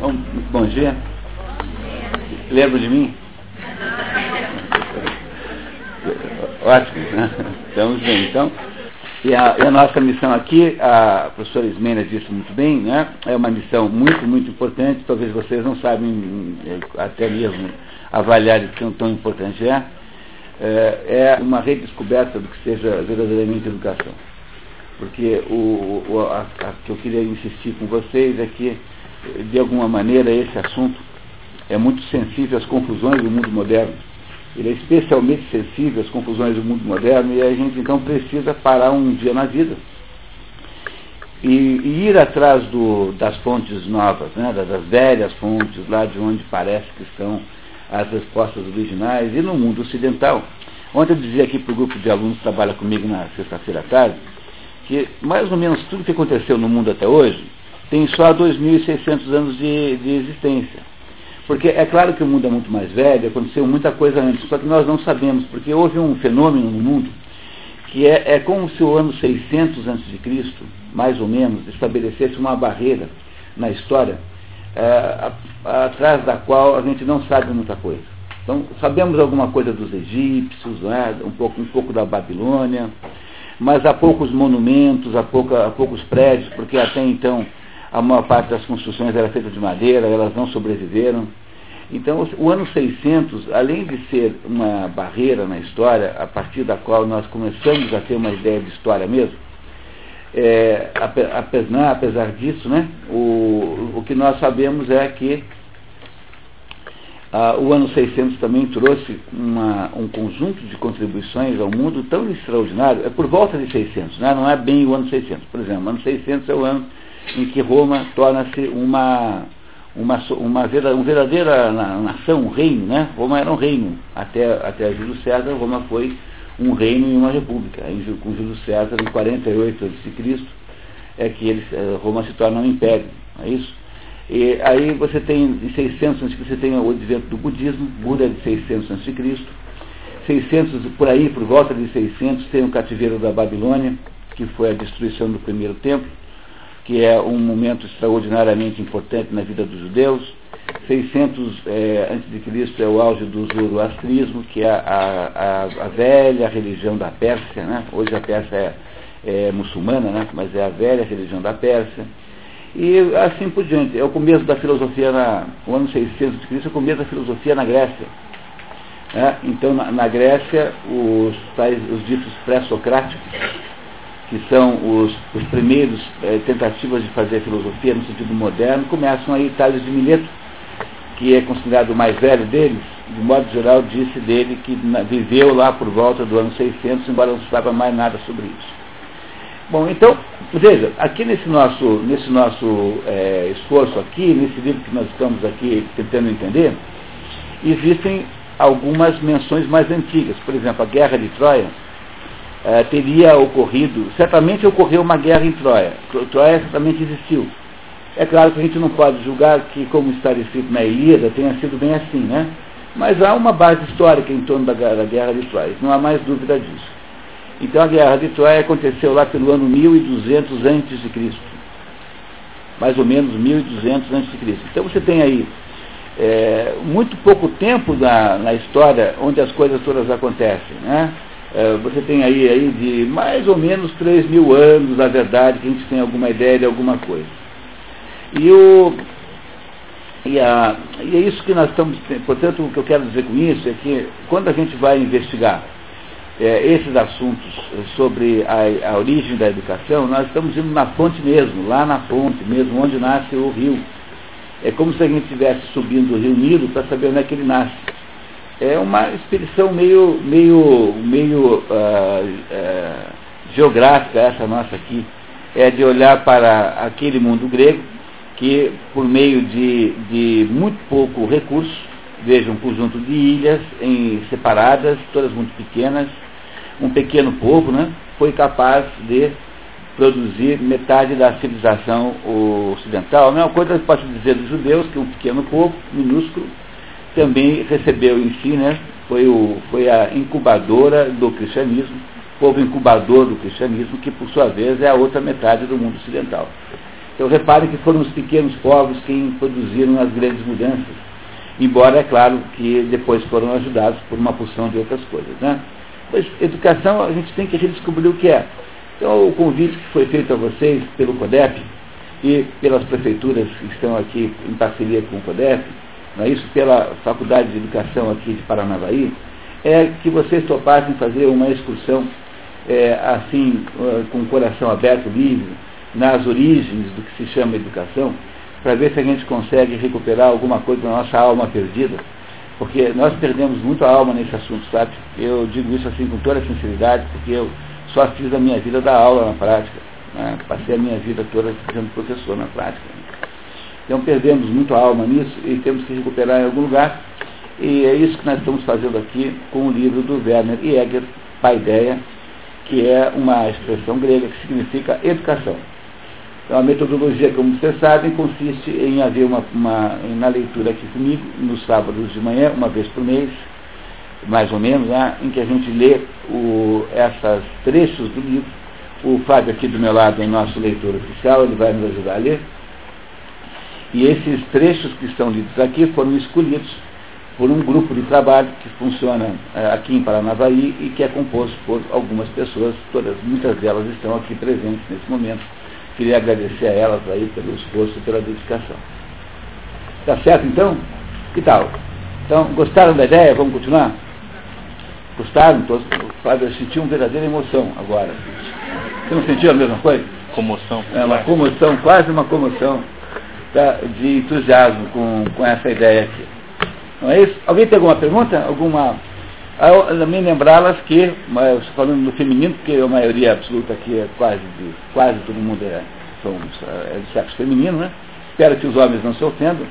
Bom, bom dia. Lembra de mim? Ótimo, né? Estamos bem. Então, e a, e a, nossa missão aqui, a professora Ismênia disse muito bem, né? É uma missão muito, muito importante, talvez vocês não sabem até mesmo avaliar de tão, tão importante é. é. É uma redescoberta do que seja verdadeiramente educação. Porque o, o a, a, que eu queria insistir com vocês é que, de alguma maneira, esse assunto é muito sensível às confusões do mundo moderno ele é especialmente sensível às confusões do mundo moderno e a gente então precisa parar um dia na vida e, e ir atrás do, das fontes novas, né, das velhas fontes, lá de onde parece que estão as respostas originais, e no mundo ocidental. Ontem eu dizia aqui para o grupo de alunos que trabalha comigo na sexta-feira à tarde, que mais ou menos tudo que aconteceu no mundo até hoje tem só 2.600 anos de, de existência. Porque é claro que o mundo é muito mais velho, aconteceu muita coisa antes, só que nós não sabemos, porque houve um fenômeno no mundo que é, é como se o ano 600 a.C., mais ou menos, estabelecesse uma barreira na história é, atrás da qual a gente não sabe muita coisa. Então, sabemos alguma coisa dos egípcios, né, um, pouco, um pouco da Babilônia, mas há poucos monumentos, há, pouca, há poucos prédios, porque até então a maior parte das construções era feita de madeira, elas não sobreviveram. Então, o ano 600, além de ser uma barreira na história, a partir da qual nós começamos a ter uma ideia de história mesmo, é, apesar, apesar disso, né, o, o que nós sabemos é que ah, o ano 600 também trouxe uma, um conjunto de contribuições ao mundo tão extraordinário, é por volta de 600, né, não é bem o ano 600. Por exemplo, o ano 600 é o ano em que Roma torna-se uma uma, uma, uma verdadeira nação, um reino, né? Roma era um reino. Até, até Júlio César, Roma foi um reino e uma república. Com Júlio César, em 48 a.C., é que eles, eh, Roma se torna um império. É isso? E aí você tem, em 600 a.C., você tem o advento do budismo, Buda é de 600 a.C., 600, por aí, por volta de 600, tem o cativeiro da Babilônia, que foi a destruição do primeiro templo que é um momento extraordinariamente importante na vida dos judeus. 600 é, a.C. é o auge do zoroastrismo, que é a, a, a, velha religião da Pérsia. Né? Hoje a Pérsia é, é muçulmana, né? mas é a velha religião da Pérsia. E assim por diante. É o começo da filosofia, na, o ano 600 a.C. é o começo da filosofia na Grécia. Né? Então, na, na Grécia, os, tais, os ditos pré-socráticos que são os, os primeiros é, tentativas de fazer filosofia no sentido moderno, começam aí Tales de Mileto, que é considerado o mais velho deles, de modo geral disse dele que viveu lá por volta do ano 600, embora não saiba mais nada sobre isso. Bom, então, veja, aqui nesse nosso, nesse nosso é, esforço aqui, nesse livro que nós estamos aqui tentando entender, existem algumas menções mais antigas. Por exemplo, a Guerra de Troia, eh, teria ocorrido, certamente ocorreu uma guerra em Troia. Troia certamente existiu. É claro que a gente não pode julgar que, como está escrito na Ilíada, tenha sido bem assim, né? Mas há uma base histórica em torno da, da guerra de Troia, não há mais dúvida disso. Então a guerra de Troia aconteceu lá pelo ano 1200 a.C. Mais ou menos 1200 a.C. Então você tem aí é, muito pouco tempo na, na história onde as coisas todas acontecem, né? É, você tem aí, aí de mais ou menos 3 mil anos, na verdade, que a gente tem alguma ideia de alguma coisa. E, o, e, a, e é isso que nós estamos. Portanto, o que eu quero dizer com isso é que quando a gente vai investigar é, esses assuntos sobre a, a, origem da educação, nós estamos indo na fonte mesmo, lá na fonte mesmo, onde nasce o rio. É como se a gente estivesse subindo o rio Nilo para saber onde é que ele nasce é uma expedição meio, meio, meio uh, uh, geográfica essa nossa aqui, é de olhar para aquele mundo grego que por meio de, de muito pouco recurso, veja um conjunto de ilhas em, separadas, todas muito pequenas, um pequeno povo, né, foi capaz de produzir metade da civilização ocidental. A mesma coisa pode dizer dos judeus, que um pequeno povo, minúsculo, também recebeu em si, né, foi, o, foi a incubadora do cristianismo, povo incubador do cristianismo, que por sua vez é a outra metade do mundo ocidental. Então reparem que foram os pequenos povos quem produziram as grandes mudanças. Embora, é claro, que depois foram ajudados por uma porção de outras coisas. Né? Mas educação a gente tem que redescobrir o que é. Então o convite que foi feito a vocês pelo CODEP e pelas prefeituras que estão aqui em parceria com o CODEP, não é isso, pela Faculdade de Educação aqui de Paranavaí, é que vocês topassem fazer uma excursão é, assim, com o coração aberto, livre, nas origens do que se chama educação, para ver se a gente consegue recuperar alguma coisa da nossa alma perdida. Porque nós perdemos muito a alma nesse assunto, sabe? Eu digo isso assim com toda sinceridade, porque eu só fiz a minha vida da aula na prática. Né? Passei a minha vida toda sendo professor na prática. Então perdemos muito a alma nisso e temos que recuperar em algum lugar. E é isso que nós estamos fazendo aqui com o livro do Werner Jäger, Paideia, que é uma expressão grega que significa educação. Então, a metodologia, como vocês sabem, consiste em haver uma, uma, leitura aqui comigo, nos sábados de manhã, uma vez por mês, mais ou menos, né, em que a gente lê o, essas trechos do livro. O Fábio aqui do meu lado é nosso leitor oficial, ele vai nos ajudar a ler. E esses trechos que estão lidos aqui foram escolhidos por um grupo de trabalho que funciona é, aqui em Paranavaí e que é composto por algumas pessoas, todas, muitas delas estão aqui presentes nesse momento. Queria agradecer a elas aí pelo esforço e pela dedicação. Tá certo então? Que tal? Então, gostaram da ideia? Vamos continuar? Gostaram? Todos, Fábio, eu senti uma verdadeira emoção agora. Você não sentiu a mesma coisa? Comoção. É uma comoção, quase uma comoção de entusiasmo com, com essa ideia aqui. Não é isso? Alguém tem alguma pergunta? Alguma. Eu, também lembrá-las que, mas falando do feminino, porque a maioria absoluta aqui é quase, de, quase todo mundo é, são, é de sexo feminino, né? Espero que os homens não se ofendam,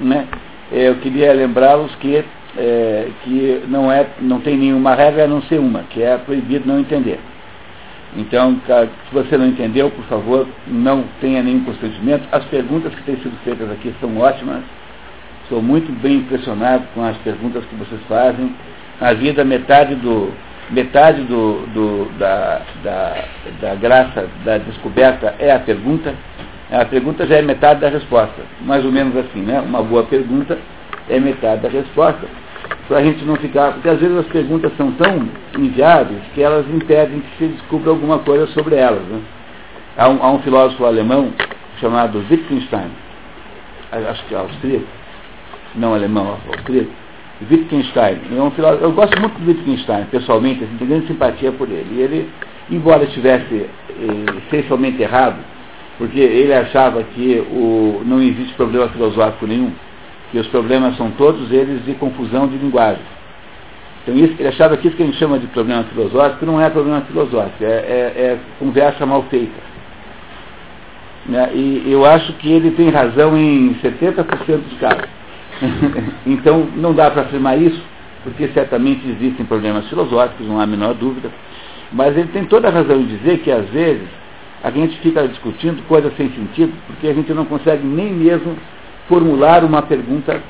né? Eu queria lembrá-los que, é, que não, é, não tem nenhuma regra a não ser uma, que é proibido não entender. Então, se você não entendeu, por favor, não tenha nenhum constrangimento. As perguntas que têm sido feitas aqui são ótimas Estou muito bem impressionado com as perguntas que vocês fazem. A vida, metade do, metade do, do da, da, da, graça da descoberta é a pergunta. A pergunta já é metade da resposta. Mais ou menos assim, né? Uma boa pergunta é metade da resposta. Para a gente não ficar. Porque às vezes as perguntas são tão inviáveis que elas impedem que se descubra alguma coisa sobre elas. Né? Há, um, há um filósofo alemão chamado Wittgenstein, acho que é austríaco, não alemão, austríaco, Wittgenstein. É um filósofo, eu gosto muito do Wittgenstein, pessoalmente, assim, tenho grande simpatia por ele. E ele, embora estivesse eh, essencialmente errado, porque ele achava que o, não existe problema filosófico nenhum, que os problemas são todos eles de confusão de linguagem. Então isso, ele achava que isso que a gente chama de problema filosófico não é problema filosófico, é, é, é conversa mal feita. Né? E eu acho que ele tem razão em 70% dos casos. então, não dá para afirmar isso, porque certamente existem problemas filosóficos, não há a menor dúvida. Mas ele tem toda a razão em dizer que, às vezes, a gente fica discutindo coisas sem sentido, porque a gente não consegue nem mesmo formular uma pergunta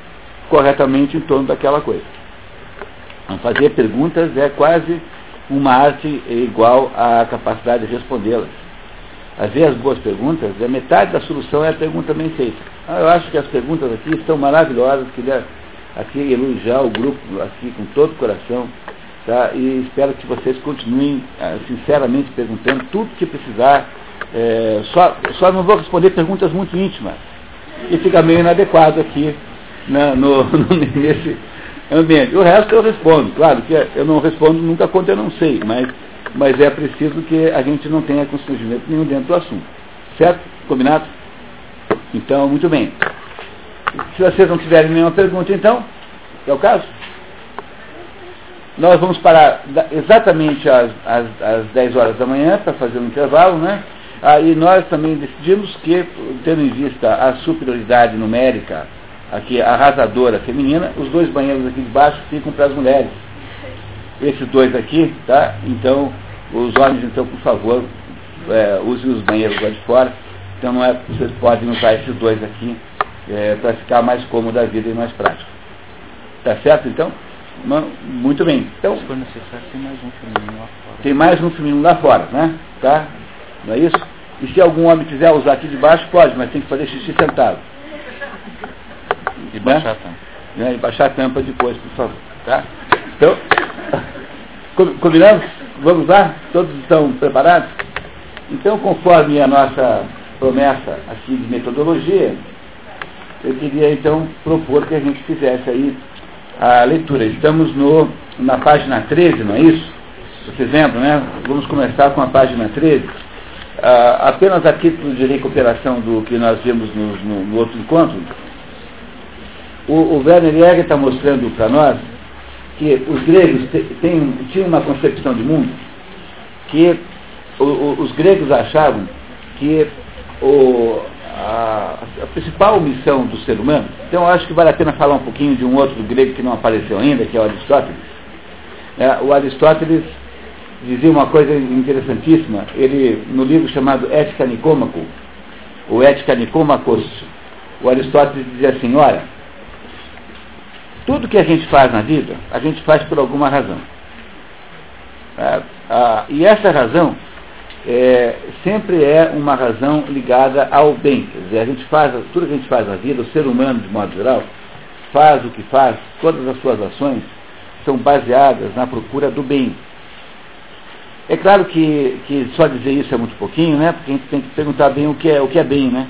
corretamente em torno daquela coisa. Então, fazer perguntas é quase uma arte igual à capacidade de respondê-las. Fazer as boas perguntas, a metade da solução é a pergunta bem feita. Ah, eu acho que as perguntas aqui estão maravilhosas, queria aqui elogiar o grupo aqui com todo o coração, tá? e espero que vocês continuem ah, sinceramente perguntando tudo que precisar. É, só, só não vou responder perguntas muito íntimas, e fica meio inadequado aqui né, no, nesse ambiente. O resto eu respondo, claro que eu não respondo nunca quando eu não sei, mas mas é preciso que a gente não tenha constrangimento nenhum dentro do assunto. Certo? Combinado? Então, muito bem. Se vocês não tiverem nenhuma pergunta, então, é o caso. Nós vamos parar exatamente às, às, às 10 horas da manhã para fazer um intervalo, né? Aí nós também decidimos que, tendo em vista a superioridade numérica, aqui arrasadora feminina, os dois banheiros aqui de baixo ficam para as mulheres esses dois aqui, tá? Então, os homens, então, por favor, é, usem os banheiros lá de fora. Então, não é, vocês podem usar esses dois aqui é, para ficar mais cômodo a vida e mais prático. Tá certo, então? Muito bem. Então, Se for necessário, tem mais um feminino lá fora. Tem mais um feminino lá fora, né? Tá? Não é isso? E se algum homem quiser usar aqui de baixo, pode, mas tem que fazer xixi sentado. E baixar a tampa. Né? E baixar a tampa depois, por favor. Tá? Então, combinamos? Vamos lá? Todos estão preparados? Então, conforme a nossa promessa aqui de metodologia, eu queria então propor que a gente fizesse aí a leitura. Estamos no, na página 13, não é isso? Vocês lembram, né? Vamos começar com a página 13. Ah, apenas a título de recuperação do que nós vimos no, no, no outro encontro, o, o Werner Jäger está mostrando para nós que os gregos tem, tinham uma concepção de mundo que o, o, os gregos achavam que o, a, a, principal missão do ser humano, então acho que vale a pena falar um pouquinho de um outro grego que não apareceu ainda, que é o Aristóteles. É, o Aristóteles dizia uma coisa interessantíssima, ele, no livro chamado Ética Nicômaco, o Ética Nicômacos, o Aristóteles dizia assim, olha, tudo que a gente faz na vida, a gente faz por alguma razão. É, e essa razão é, sempre é uma razão ligada ao bem. Quer dizer, a gente faz, tudo que a gente faz na vida, o ser humano, de modo geral, faz o que faz, todas as suas ações são baseadas na procura do bem. É claro que, que só dizer isso é muito pouquinho, né? Porque a gente tem que perguntar bem o que é, o que é bem, né?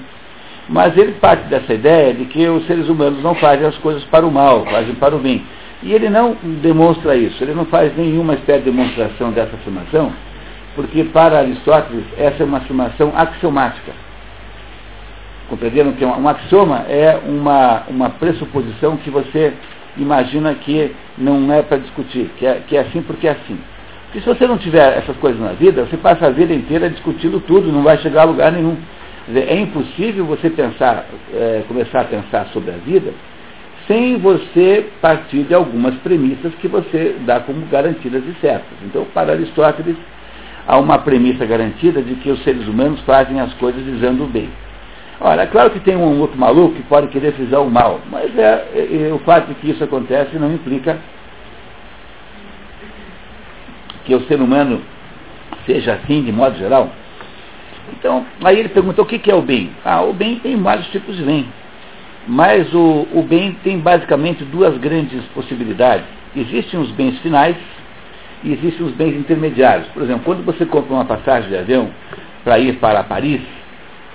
Mas ele parte dessa ideia de que os seres humanos não fazem as coisas para o mal, fazem para o bem. E ele não demonstra isso, ele não faz nenhuma espécie de demonstração dessa afirmação, porque para Aristóteles essa é uma afirmação axiomática. Compreenderam que um axioma é uma, uma pressuposição que você imagina que não é para discutir, que é, que é assim porque é assim. Porque se você não tiver essas coisas na vida, você passa a vida inteira discutindo tudo, não vai chegar a lugar nenhum. É impossível você pensar, é, começar a pensar sobre a vida sem você partir de algumas premissas que você dá como garantidas e certas. Então, para Aristóteles, há uma premissa garantida de que os seres humanos fazem as coisas visando o bem. Olha, é claro que tem um outro maluco que pode querer fazer o mal, mas é, é, é, o fato de que isso acontece não implica que o ser humano seja assim de modo geral. Então, aí ele perguntou o que, é o bem. Ah, o bem tem vários tipos de bem. Mas o, o bem tem basicamente duas grandes possibilidades. Existem os bens finais e existem os bens intermediários. Por exemplo, quando você compra uma passagem de avião para ir para Paris,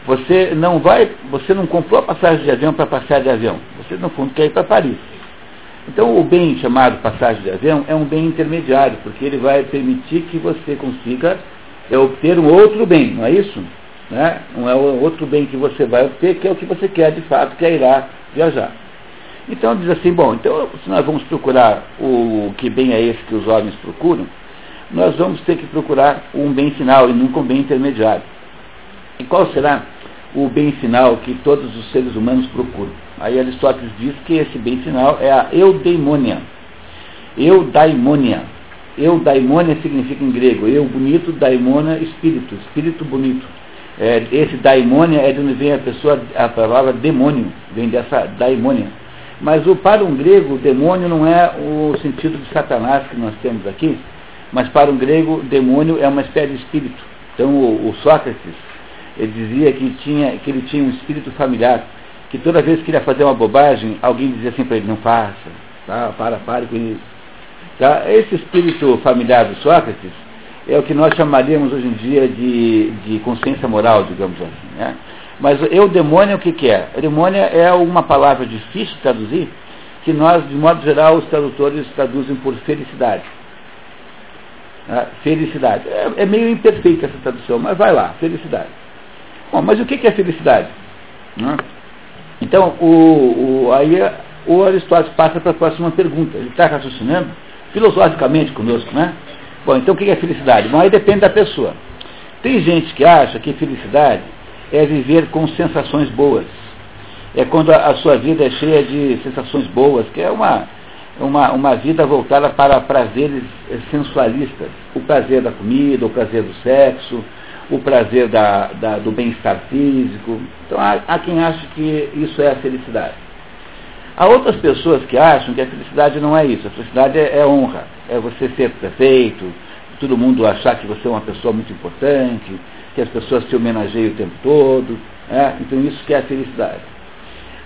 você não vai, você não comprou a passagem de avião para passear de avião. Você no fundo quer ir para Paris. Então o bem chamado passagem de avião é um bem intermediário, porque ele vai permitir que você consiga é obter um outro bem, não é isso? Né? Não é o outro bem que você vai obter, que é o que você quer de fato, que é irá viajar. Então diz assim, bom, então se nós vamos procurar o que bem é esse que os homens procuram, nós vamos ter que procurar um bem final e nunca um bem intermediário. E qual será o bem final que todos os seres humanos procuram? Aí Aristóteles diz que esse bem final é a eudaimonia. Eudaimonia. Eudaimonia significa em grego, eu bonito, daimona, espírito, espírito bonito. É, esse daimonia é de onde vem a pessoa, a palavra demônio, vem dessa daimonia. Mas o, para um grego, demônio não é o sentido de Satanás que nós temos aqui, mas para um grego, demônio é uma espécie de espírito. Então o, o Sócrates, ele dizia que, tinha, que ele tinha um espírito familiar, que toda vez que ele ia fazer uma bobagem, alguém dizia assim para ele, não faça, tá, para, pare com isso. Tá? Esse espírito familiar do Sócrates é o que nós chamaríamos hoje em dia de, de consciência moral, digamos assim. Né? Mas eudemônia o que, que é? Eudemônia é uma palavra difícil de traduzir, que nós, de modo geral, os tradutores traduzem por felicidade. Né? Felicidade. É, é, meio imperfeita essa tradução, mas vai lá, felicidade. Bom, mas o que, que é felicidade? Né? Então, o, o, aí o Aristóteles passa para a próxima pergunta. Ele está raciocinando filosoficamente conosco, né? Bom, então o que é felicidade? Bom, aí depende da pessoa. Tem gente que acha que felicidade é viver com sensações boas. É quando a, a sua vida é cheia de sensações boas, que é uma, uma, uma vida voltada para prazeres sensualistas. O prazer da comida, o prazer do sexo, o prazer da, da do bem-estar físico. Então há, há quem ache que isso é a felicidade. Há outras pessoas que acham que a felicidade não é isso. A felicidade é, é honra. É você ser perfeito, todo mundo achar que você é uma pessoa muito importante, que as pessoas se homenageiem o tempo todo. Né? Então isso que é a felicidade.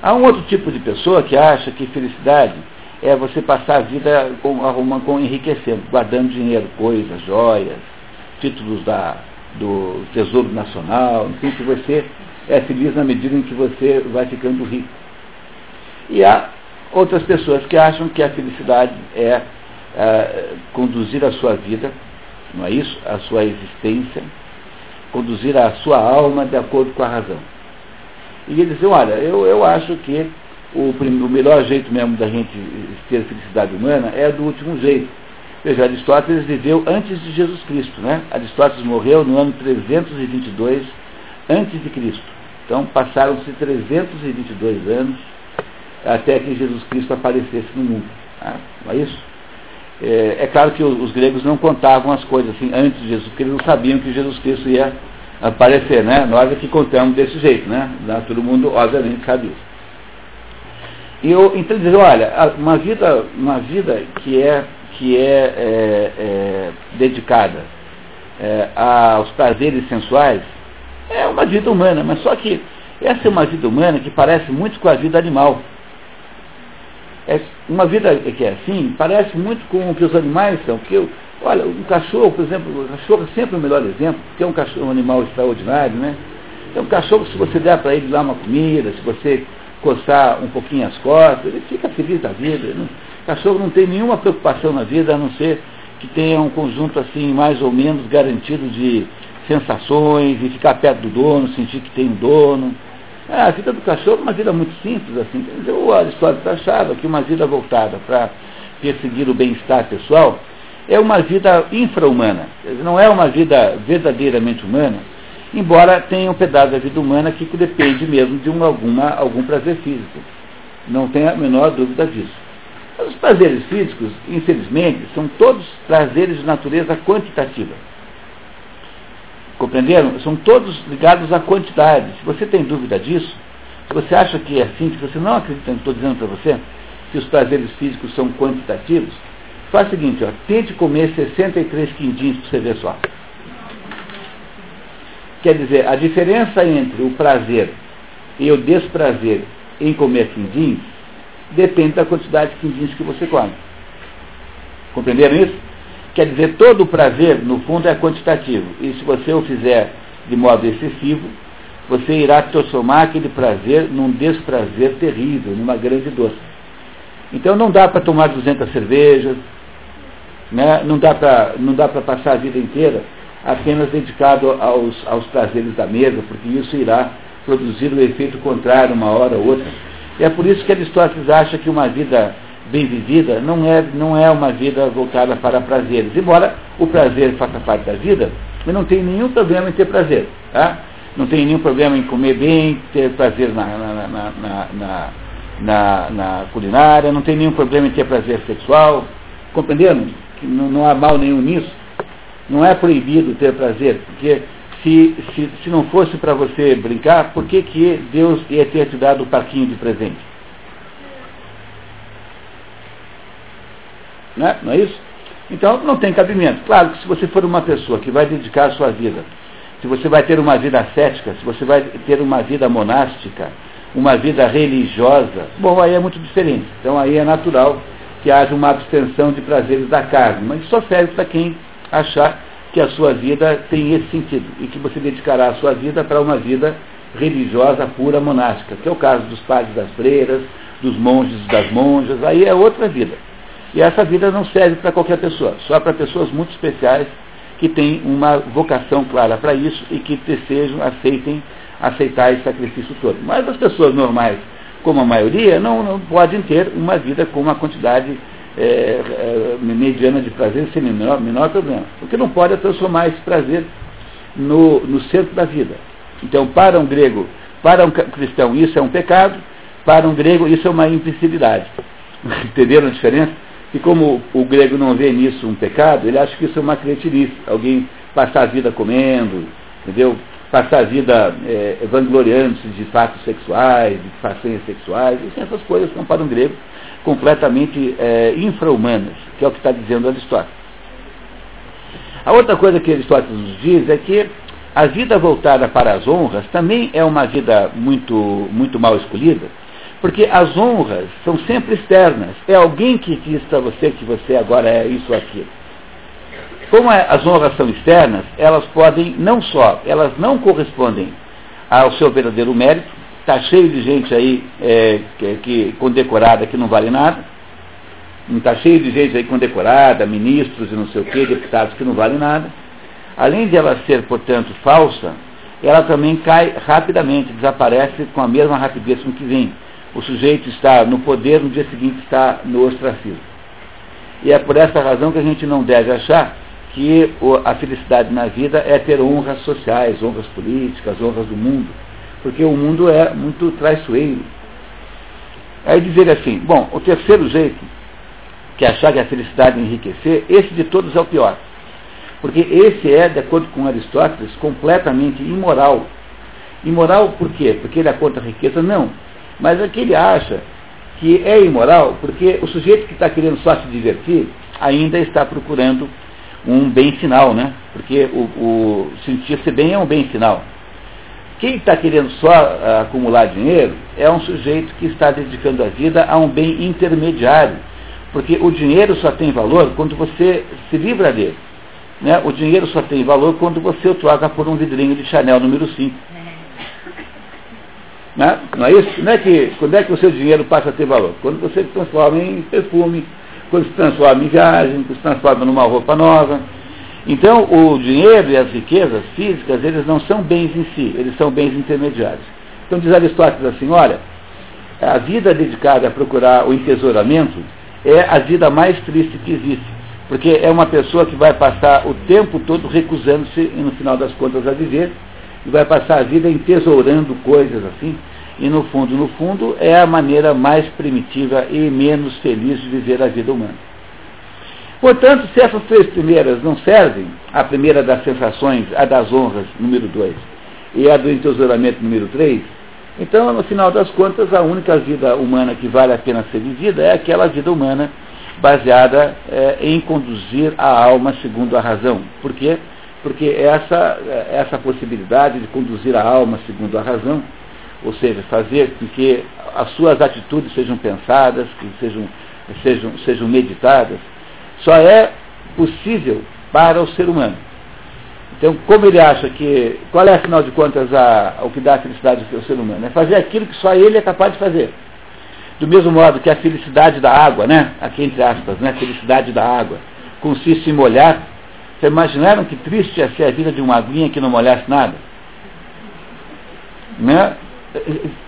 Há um outro tipo de pessoa que acha que felicidade é você passar a vida com, arrumando, com enriquecendo, guardando dinheiro, coisas, joias, títulos da, do Tesouro Nacional, enfim, que você é feliz na medida em que você vai ficando rico. E há outras pessoas que acham que a felicidade é, é conduzir a sua vida, não é isso? A sua existência, conduzir a sua alma de acordo com a razão. E eles dizem, olha, eu, eu acho que o, o melhor jeito mesmo da gente ter felicidade humana é do último jeito. Veja, Aristóteles viveu antes de Jesus Cristo, né? Aristóteles morreu no ano 322 antes de Cristo. Então passaram-se 322 anos até que Jesus Cristo aparecesse no mundo. Tá? Não é isso? É, é, claro que os, os, gregos não contavam as coisas assim antes de Jesus, porque eles não sabiam que Jesus Cristo ia aparecer, né? Nós é que contamos desse jeito, né? Todo mundo, obviamente, sabe isso. E eu, então dizer, olha, uma vida, uma vida que é, que é, é, é dedicada é, aos prazeres sensuais é uma vida humana, mas só que essa é uma vida humana que parece muito com a vida animal. É uma vida que é assim, parece muito com o que os animais são. Porque, olha, um cachorro, por exemplo, o cachorro é sempre o melhor exemplo, porque é um, cachorro, um animal extraordinário, né? É um cachorro, se você der para ele lá uma comida, se você coçar um pouquinho as costas, ele fica feliz da vida. Né? O cachorro não tem nenhuma preocupação na vida, a não ser que tenha um conjunto assim, mais ou menos garantido de sensações, e ficar perto do dono, sentir que tem um dono. É, a vida do cachorro é uma vida muito simples, assim. O Aristóteles achava que uma vida voltada para perseguir o bem-estar pessoal é uma vida infra-humana, não é uma vida verdadeiramente humana, embora tenha um pedaço da vida humana que depende mesmo de um, alguma, algum prazer físico. Não tenha a menor dúvida disso. Os prazeres físicos, infelizmente, são todos prazeres de natureza quantitativa. Compreenderam? São todos ligados à quantidade. Se você tem dúvida disso, se você acha que é assim, se você não acredita, estou dizendo para você, que os prazeres físicos são quantitativos, faz o seguinte, ó, tente comer 63 quindins para você ver só. Quer dizer, a diferença entre o prazer e o desprazer em comer quindins depende da quantidade de quindins que você come. Compreenderam isso? Quer dizer, todo o prazer, no fundo, é quantitativo. E se você o fizer de modo excessivo, você irá transformar aquele prazer num desprazer terrível, numa grande dor. Então não dá para tomar 200 cervejas, né? não dá para passar a vida inteira apenas dedicado aos, aos prazeres da mesa, porque isso irá produzir o efeito contrário uma hora ou outra. E é por isso que Aristóteles acha que uma vida bem vivida não é, não é uma vida voltada para prazeres. Embora o prazer faça parte da vida, mas não tem nenhum problema em ter prazer. Tá? Não tem nenhum problema em comer bem, ter prazer na, na, na, na, culinária, não tem nenhum problema em ter prazer sexual. Compreenderam? Que não, não há mal nenhum nisso. Não é proibido ter prazer, porque se, se, se não fosse para você brincar, por que, que Deus ia ter te dado o parquinho de presente? Não é, não é isso? Então não tem cabimento. Claro que se você for uma pessoa que vai dedicar a sua vida, se você vai ter uma vida ascética, se você vai ter uma vida monástica, uma vida religiosa, bom, aí é muito diferente. Então aí é natural que haja uma abstenção de prazeres da carne, mas só serve para quem achar que a sua vida tem esse sentido e que você dedicará a sua vida para uma vida religiosa pura monástica, que é o caso dos padres das freiras, dos monges das monjas, aí é outra vida. E essa vida não serve para qualquer pessoa, só para pessoas muito especiais que têm uma vocação clara para isso e que desejam, aceitem aceitar esse sacrifício todo. Mas as pessoas normais, como a maioria, não, não podem ter uma vida com uma quantidade é, é, mediana de prazer sem menor, menor problema. Porque não pode transformar esse prazer no, no centro da vida. Então, para um grego, para um cristão, isso é um pecado, para um grego, isso é uma imbecilidade. Entenderam a diferença? E como o grego não vê nisso um pecado, ele acha que isso é uma cretinice. Alguém passar a vida comendo, entendeu? Passar a vida é, vangloriando-se de fatos sexuais, de façanhas sexuais, essas coisas são para um grego completamente é, infra-humanas, que é o que está dizendo Aristóteles. A outra coisa que Aristóteles nos diz é que a vida voltada para as honras também é uma vida muito, muito mal escolhida, porque as honras são sempre externas. É alguém que diz para você que você agora é isso ou aquilo. Como é, as honras são externas, elas podem não só, elas não correspondem ao seu verdadeiro mérito, está cheio de gente aí é, que, que, condecorada que não vale nada, está cheio de gente aí condecorada, ministros e não sei o que, deputados que não valem nada. Além de ela ser, portanto, falsa, ela também cai rapidamente, desaparece com a mesma rapidez com que vem. O sujeito está no poder, no dia seguinte está no ostracismo. E é por essa razão que a gente não deve achar que a felicidade na vida é ter honras sociais, honras políticas, honras do mundo, porque o mundo é muito traiçoeiro. Aí dizer assim, bom, o terceiro jeito, que é achar que a felicidade é enriquecer, esse de todos é o pior. Porque esse é, de acordo com Aristóteles, completamente imoral. Imoral por quê? Porque ele aponta a riqueza? Não. Mas é que ele acha que é imoral porque o sujeito que está querendo só se divertir ainda está procurando um bem final, né? Porque o, o sentir-se bem é um bem final. Quem está querendo só uh, acumular dinheiro é um sujeito que está dedicando a vida a um bem intermediário. Porque o dinheiro só tem valor quando você se livra dele. Né? O dinheiro só tem valor quando você o troca por um vidrinho de Chanel número 5. Né? Não é isso? Não é que, quando é que o seu dinheiro passa a ter valor? Quando você se transforma em perfume, quando se transforma em viagem, quando se transforma numa roupa nova. Então, o dinheiro e as riquezas físicas, eles não são bens em si, eles são bens intermediários. Então, diz Aristóteles assim, olha, a vida dedicada a procurar o entesouramento é a vida mais triste que existe, porque é uma pessoa que vai passar o tempo todo recusando-se, e no final das contas, a viver, e vai passar a vida entesourando coisas assim, e no fundo, no fundo, é a maneira mais primitiva e menos feliz de viver a vida humana. Portanto, se essas três primeiras não servem, a primeira das sensações, a das honras, número dois, e a do entesouramento, número três, então, no final das contas, a única vida humana que vale a pena ser vivida é aquela vida humana baseada é, em conduzir a alma segundo a razão. Por quê? Porque essa, essa possibilidade de conduzir a alma segundo a razão, ou seja, fazer com que as suas atitudes sejam pensadas, que sejam, sejam, sejam meditadas, só é possível para o ser humano. Então, como ele acha que. Qual é, afinal de contas, a, o que dá a felicidade ao ser humano? É fazer aquilo que só ele é capaz de fazer. Do mesmo modo que a felicidade da água, né? Aqui entre aspas, né? A felicidade da água consiste em molhar já imaginaram que triste ia ser a vida de uma aguinha que não molhasse nada? Né?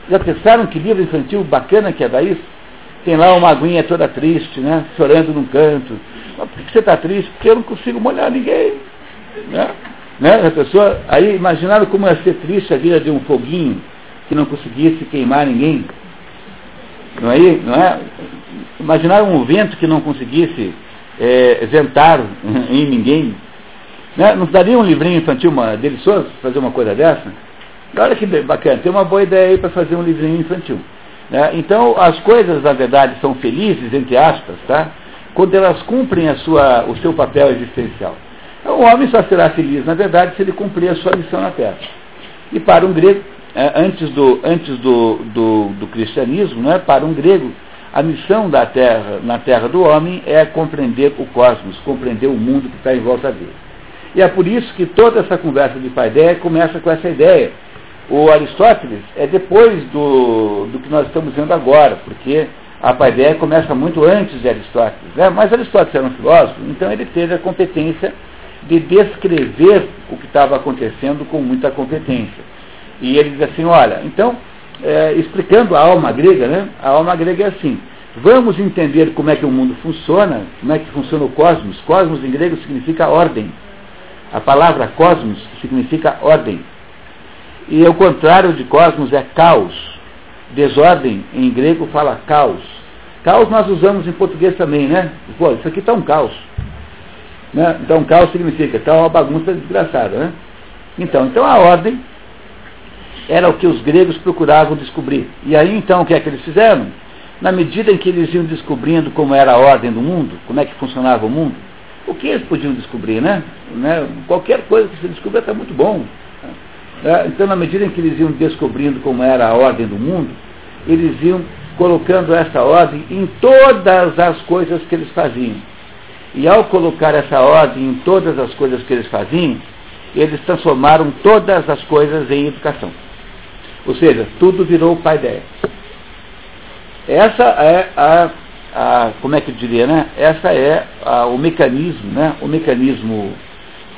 Já pensaram que livro infantil bacana que é daí? Tem lá uma aguinha toda triste, né? chorando num canto. Mas por que você está triste? Porque eu não consigo molhar ninguém. Né? Né? A pessoa, aí imaginaram como ia ser triste a vida de um foguinho que não conseguisse queimar ninguém. Não é? Não é? Imaginaram um vento que não conseguisse é, ventar em ninguém. Né? Não daria um livrinho infantil uma, delicioso fazer uma coisa dessa? Olha que bacana, tem uma boa ideia aí para fazer um livrinho infantil. Né? Então, as coisas, na verdade, são felizes, entre aspas, tá? Quando elas cumprem a sua, o seu papel existencial. Então, o homem só será feliz, na verdade, se ele cumprir a sua missão na Terra. E para um grego, é, antes, do, antes do, do, do cristianismo, né, para um grego, a missão da terra, na terra do homem é compreender o cosmos, compreender o mundo que está em volta dele. E é por isso que toda essa conversa de Paideia começa com essa ideia. O Aristóteles é depois do, do que nós estamos vendo agora, porque a Paideia começa muito antes de Aristóteles. Né? Mas Aristóteles era um filósofo, então ele teve a competência de descrever o que estava acontecendo com muita competência. E ele diz assim, olha, então é, explicando a alma grega, né? A alma grega é assim. Vamos entender como é que o mundo funciona, como é que funciona o cosmos. Cosmos em grego significa ordem. A palavra cosmos significa ordem. E o contrário de cosmos é caos. Desordem em grego fala caos. Caos nós usamos em português também, né? Pô, isso aqui está um caos. Né? Então caos significa, está uma bagunça desgraçada, né? Então, então a ordem era o que os gregos procuravam descobrir. E aí então o que é que eles fizeram? Na medida em que eles iam descobrindo como era a ordem do mundo, como é que funcionava o mundo, o que eles podiam descobrir, né? né? Qualquer coisa que você descobrir está muito bom. Né? Então, na medida em que eles iam descobrindo como era a ordem do mundo, eles iam colocando essa ordem em todas as coisas que eles faziam. E ao colocar essa ordem em todas as coisas que eles faziam, eles transformaram todas as coisas em educação. Ou seja, tudo virou pai ideia. Essa é a, a, como é que eu diria, né? Essa é a, o mecanismo, né? O mecanismo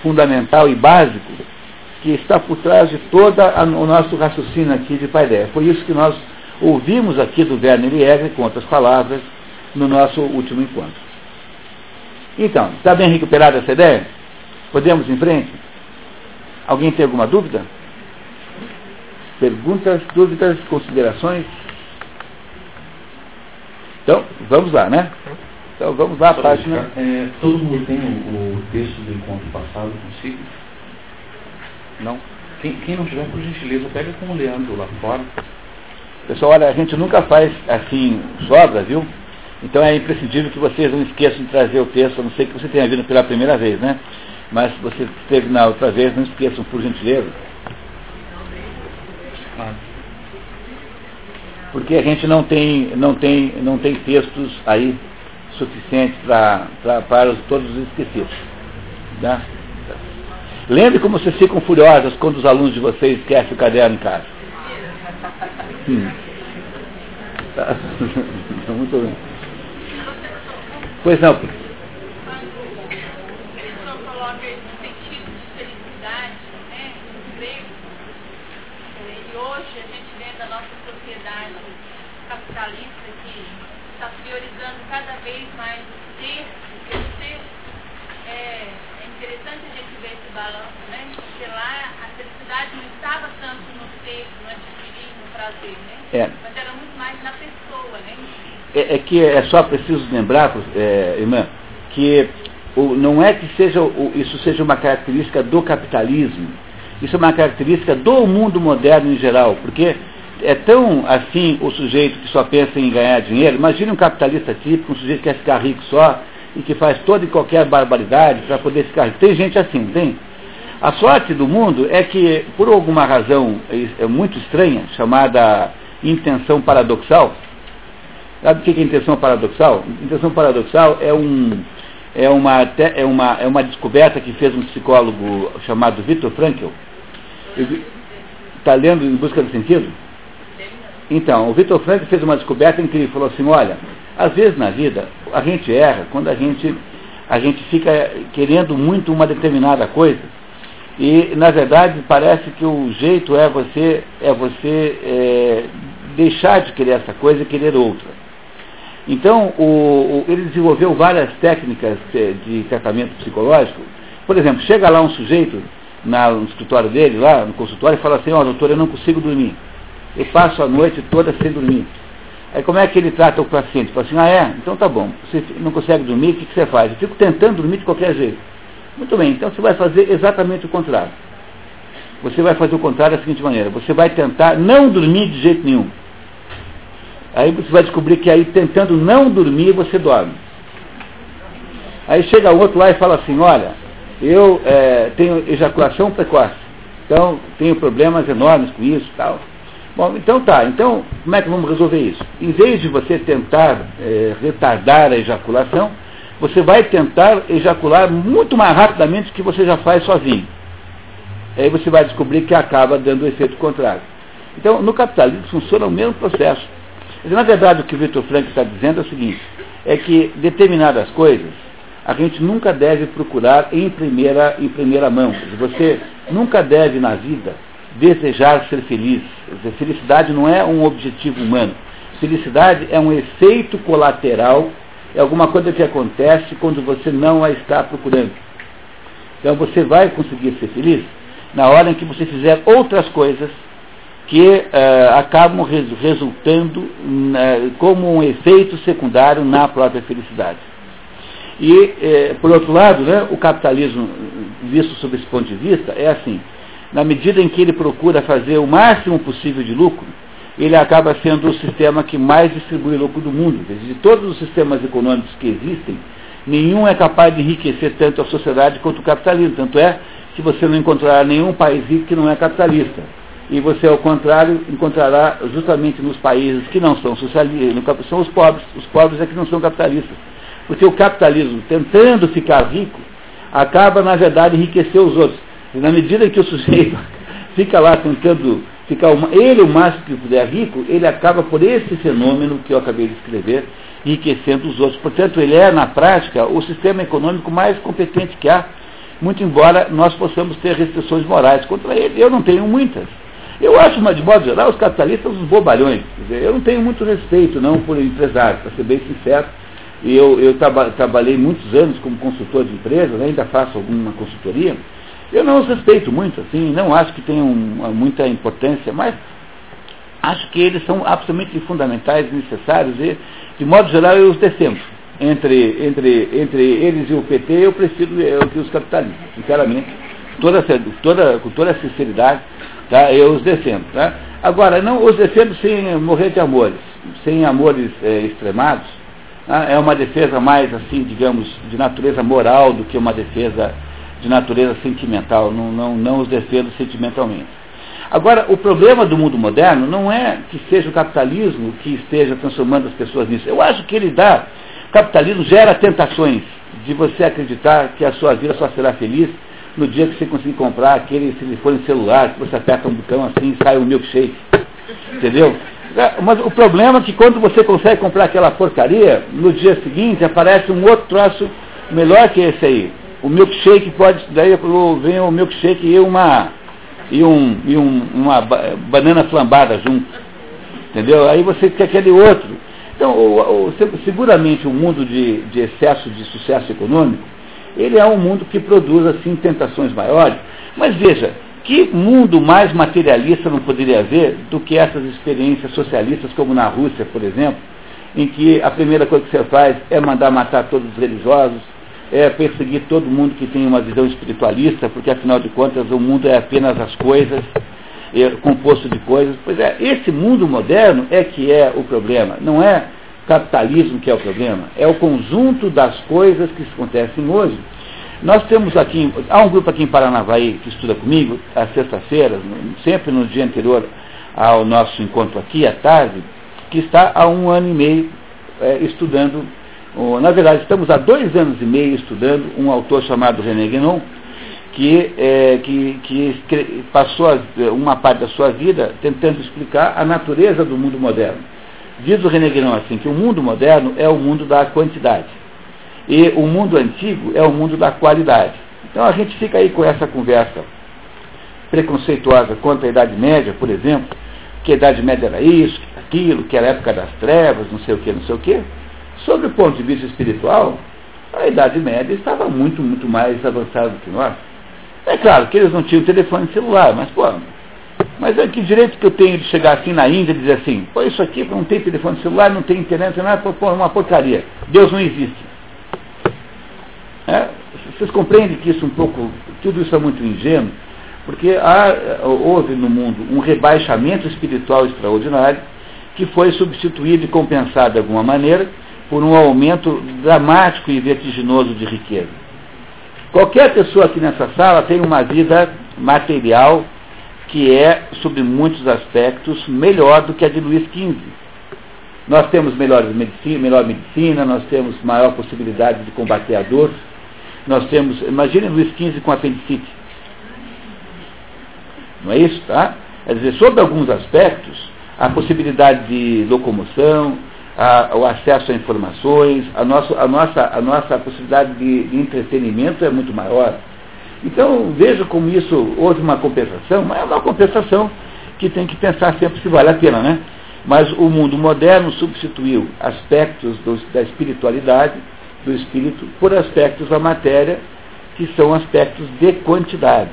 fundamental e básico que está por trás de todo o nosso raciocínio aqui de pai ideia. Foi isso que nós ouvimos aqui do Werner Liegre, com outras palavras, no nosso último encontro. Então, está bem recuperada essa ideia? Podemos ir em frente? Alguém tem alguma dúvida? Perguntas, dúvidas, considerações? Então, vamos lá, né? Então, vamos lá, a página. É, todo mundo tem o, o, texto do encontro passado consigo? Não? Quem, quem não tiver, por gentileza, pega com o Leandro lá fora. Pessoal, olha, a gente nunca faz assim, sobra, viu? Então é imprescindível que vocês não esqueçam de trazer o texto, a não sei que você tenha vindo pela primeira vez, né? Mas se você esteve na outra vez, não esqueçam, por gentileza. Porque a gente não tem, não tem, não tem textos aí suficientes para todos os esquecidos. Né? Lembre como vocês ficam furiosas quando os alunos de vocês esquecem o caderno em casa. Hum. Muito bem. Pois não, capitalista que está priorizando cada vez mais o ter, o ter é, é interessante a gente esse balanço, né? Porque lá a felicidade não estava tanto no ter, no adquirir, no prazer, né? É. Mas era muito mais na pessoa, né? É, é que é só preciso lembrar, é, irmã, que o, não é que seja, o, isso seja uma característica do capitalismo, isso é uma característica do mundo moderno em geral, porque é tão assim o sujeito que só pensa em ganhar dinheiro. Imagine um capitalista típico, um sujeito que quer ficar rico só e que faz toda e qualquer barbaridade para poder ficar. Tem gente assim, tem? A sorte do mundo é que, por alguma razão é muito estranha, chamada intenção paradoxal, sabe o que é intenção paradoxal? Intenção paradoxal é, um, é, uma, é, uma, é uma descoberta que fez um psicólogo chamado Viktor Frankl. Está lendo Em Busca do Sentido? Então, o Vitor Frank fez uma descoberta em que ele falou assim, olha, às vezes na vida a gente erra quando a gente, a gente fica querendo muito uma determinada coisa e na verdade parece que o jeito é você, é você é, deixar de querer essa coisa e querer outra. Então, o, o, ele desenvolveu várias técnicas de tratamento psicológico. Por exemplo, chega lá um sujeito na, no escritório dele, lá no consultório, e fala assim, ó, oh, doutor, eu não consigo dormir eu passo a noite toda sem dormir. Aí como é que ele trata o paciente? Fala assim, ah é? Então tá bom. Você não consegue dormir, o que, que você faz? Eu fico tentando dormir de qualquer jeito. Muito bem, então você vai fazer exatamente o contrário. Você vai fazer o contrário da seguinte maneira, você vai tentar não dormir de jeito nenhum. Aí você vai descobrir que aí tentando não dormir, você dorme. Aí chega outro lá e fala assim, olha, eu é, tenho ejaculação precoce, então tenho problemas enormes com isso e tal. Bom, então tá. Então, como é que vamos resolver isso? Em vez de você tentar é, retardar a ejaculação, você vai tentar ejacular muito mais rapidamente do que você já faz sozinho. Aí você vai descobrir que acaba dando o efeito contrário. Então, no capitalismo funciona o mesmo processo. Na verdade, o que o Victor Frank está dizendo é o seguinte, é que determinadas coisas a gente nunca deve procurar em primeira, em primeira mão. Você nunca deve na vida desejar ser feliz. Felicidade não é um objetivo humano. Felicidade é um efeito colateral, é alguma coisa que acontece quando você não a está procurando. Então você vai conseguir ser feliz na hora em que você fizer outras coisas que uh, acabam res resultando uh, como um efeito secundário na própria felicidade. E, eh, por outro lado, né, o capitalismo, visto sob esse ponto de vista, é assim na medida em que ele procura fazer o máximo possível de lucro, ele acaba sendo o sistema que mais distribui lucro do mundo. De todos os sistemas econômicos que existem, nenhum é capaz de enriquecer tanto a sociedade quanto o capitalismo. Tanto é que você não encontrará nenhum país rico que não é capitalista. E você, ao contrário, encontrará justamente nos países que não são socialistas, são os pobres. Os pobres é que não são capitalistas. Porque o capitalismo, tentando ficar rico, acaba, na verdade, enriquecer os outros. E na medida que o sujeito fica lá tentando ficar ele o máximo que puder rico, ele acaba por esse fenômeno que eu acabei de escrever, enriquecendo os outros. Portanto, ele é, na prática, o sistema econômico mais competente que há, muito embora nós possamos ter restrições morais contra ele. Eu não tenho muitas. Eu acho, mas de modo geral, os capitalistas uns bobalhões. Dizer, eu não tenho muito respeito, não, por empresários, para ser bem sincero. Eu, eu traba, trabalhei muitos anos como consultor de empresas, ainda faço alguma consultoria. Eu não os respeito muito, assim, não acho que tenham muita importância, mas acho que eles são absolutamente fundamentais necessários e, de modo geral, eu os defendo. Entre, entre, entre eles e o PT, eu prefiro eu, que os capitalistas, sinceramente, toda, toda, com toda a sinceridade, tá, eu os defendo. Tá? Agora, não os defendo sem morrer de amores, sem amores é, extremados, tá? é uma defesa mais, assim, digamos, de natureza moral do que uma defesa de natureza sentimental, não, não, não os defendo sentimentalmente. Agora, o problema do mundo moderno não é que seja o capitalismo que esteja transformando as pessoas nisso. Eu acho que ele dá, o capitalismo gera tentações de você acreditar que a sua vida só será feliz no dia que você conseguir comprar aquele telefone celular, que você aperta um botão assim e sai um milkshake. Entendeu? Mas o problema é que quando você consegue comprar aquela porcaria, no dia seguinte aparece um outro troço melhor que esse aí. O milkshake pode, daí vem o milkshake e uma e, um, e um, uma banana flambada junto. Entendeu? Aí você quer aquele outro. Então, o, o, seguramente o mundo de, de excesso de sucesso econômico, ele é um mundo que produz assim tentações maiores. Mas veja, que mundo mais materialista não poderia haver do que essas experiências socialistas, como na Rússia, por exemplo, em que a primeira coisa que você faz é mandar matar todos os religiosos, é perseguir todo mundo que tem uma visão espiritualista, porque afinal de contas o mundo é apenas as coisas, é composto de coisas. Pois é, esse mundo moderno é que é o problema, não é capitalismo que é o problema, é o conjunto das coisas que acontecem hoje. Nós temos aqui, há um grupo aqui em Paranavaí que estuda comigo, às sextas-feiras, sempre no dia anterior ao nosso encontro aqui, à tarde, que está há um ano e meio é, estudando na verdade, estamos há dois anos e meio estudando um autor chamado René Guénon, que, é, que, que passou uma parte da sua vida tentando explicar a natureza do mundo moderno. Diz o René Guénon assim, que o mundo moderno é o mundo da quantidade e o mundo antigo é o mundo da qualidade. Então a gente fica aí com essa conversa preconceituosa contra a Idade Média, por exemplo, que a Idade Média era isso, aquilo, que era a época das trevas, não sei o que, não sei o que. Sob o ponto de vista espiritual, a Idade Média estava muito, muito mais avançada do que nós. É claro que eles não tinham telefone celular, mas, pô, mas é que direito que eu tenho de chegar assim na Índia e dizer assim, pô, isso aqui não tem telefone celular, não tem internet, não é pô, uma porcaria. Deus não existe. É, vocês compreendem que isso um pouco, tudo isso é muito ingênuo, porque há, houve no mundo um rebaixamento espiritual extraordinário que foi substituído e compensado de alguma maneira por um aumento dramático e vertiginoso de riqueza. Qualquer pessoa aqui nessa sala tem uma vida material que é, sob muitos aspectos, melhor do que a de Luiz XV. Nós temos melhor medicina, melhor medicina, nós temos maior possibilidade de combater a dor. Nós temos, imagine Luiz XV com apendicite. Não é isso, tá? Quer dizer, sob alguns aspectos, a possibilidade de locomoção, a, o acesso a informações, a nossa, a nossa, a nossa possibilidade de, entretenimento é muito maior. Então, veja como isso houve uma compensação, mas é uma compensação que tem que pensar sempre se vale a pena, né? Mas o mundo moderno substituiu aspectos do, da espiritualidade, do espírito, por aspectos da matéria, que são aspectos de quantidade.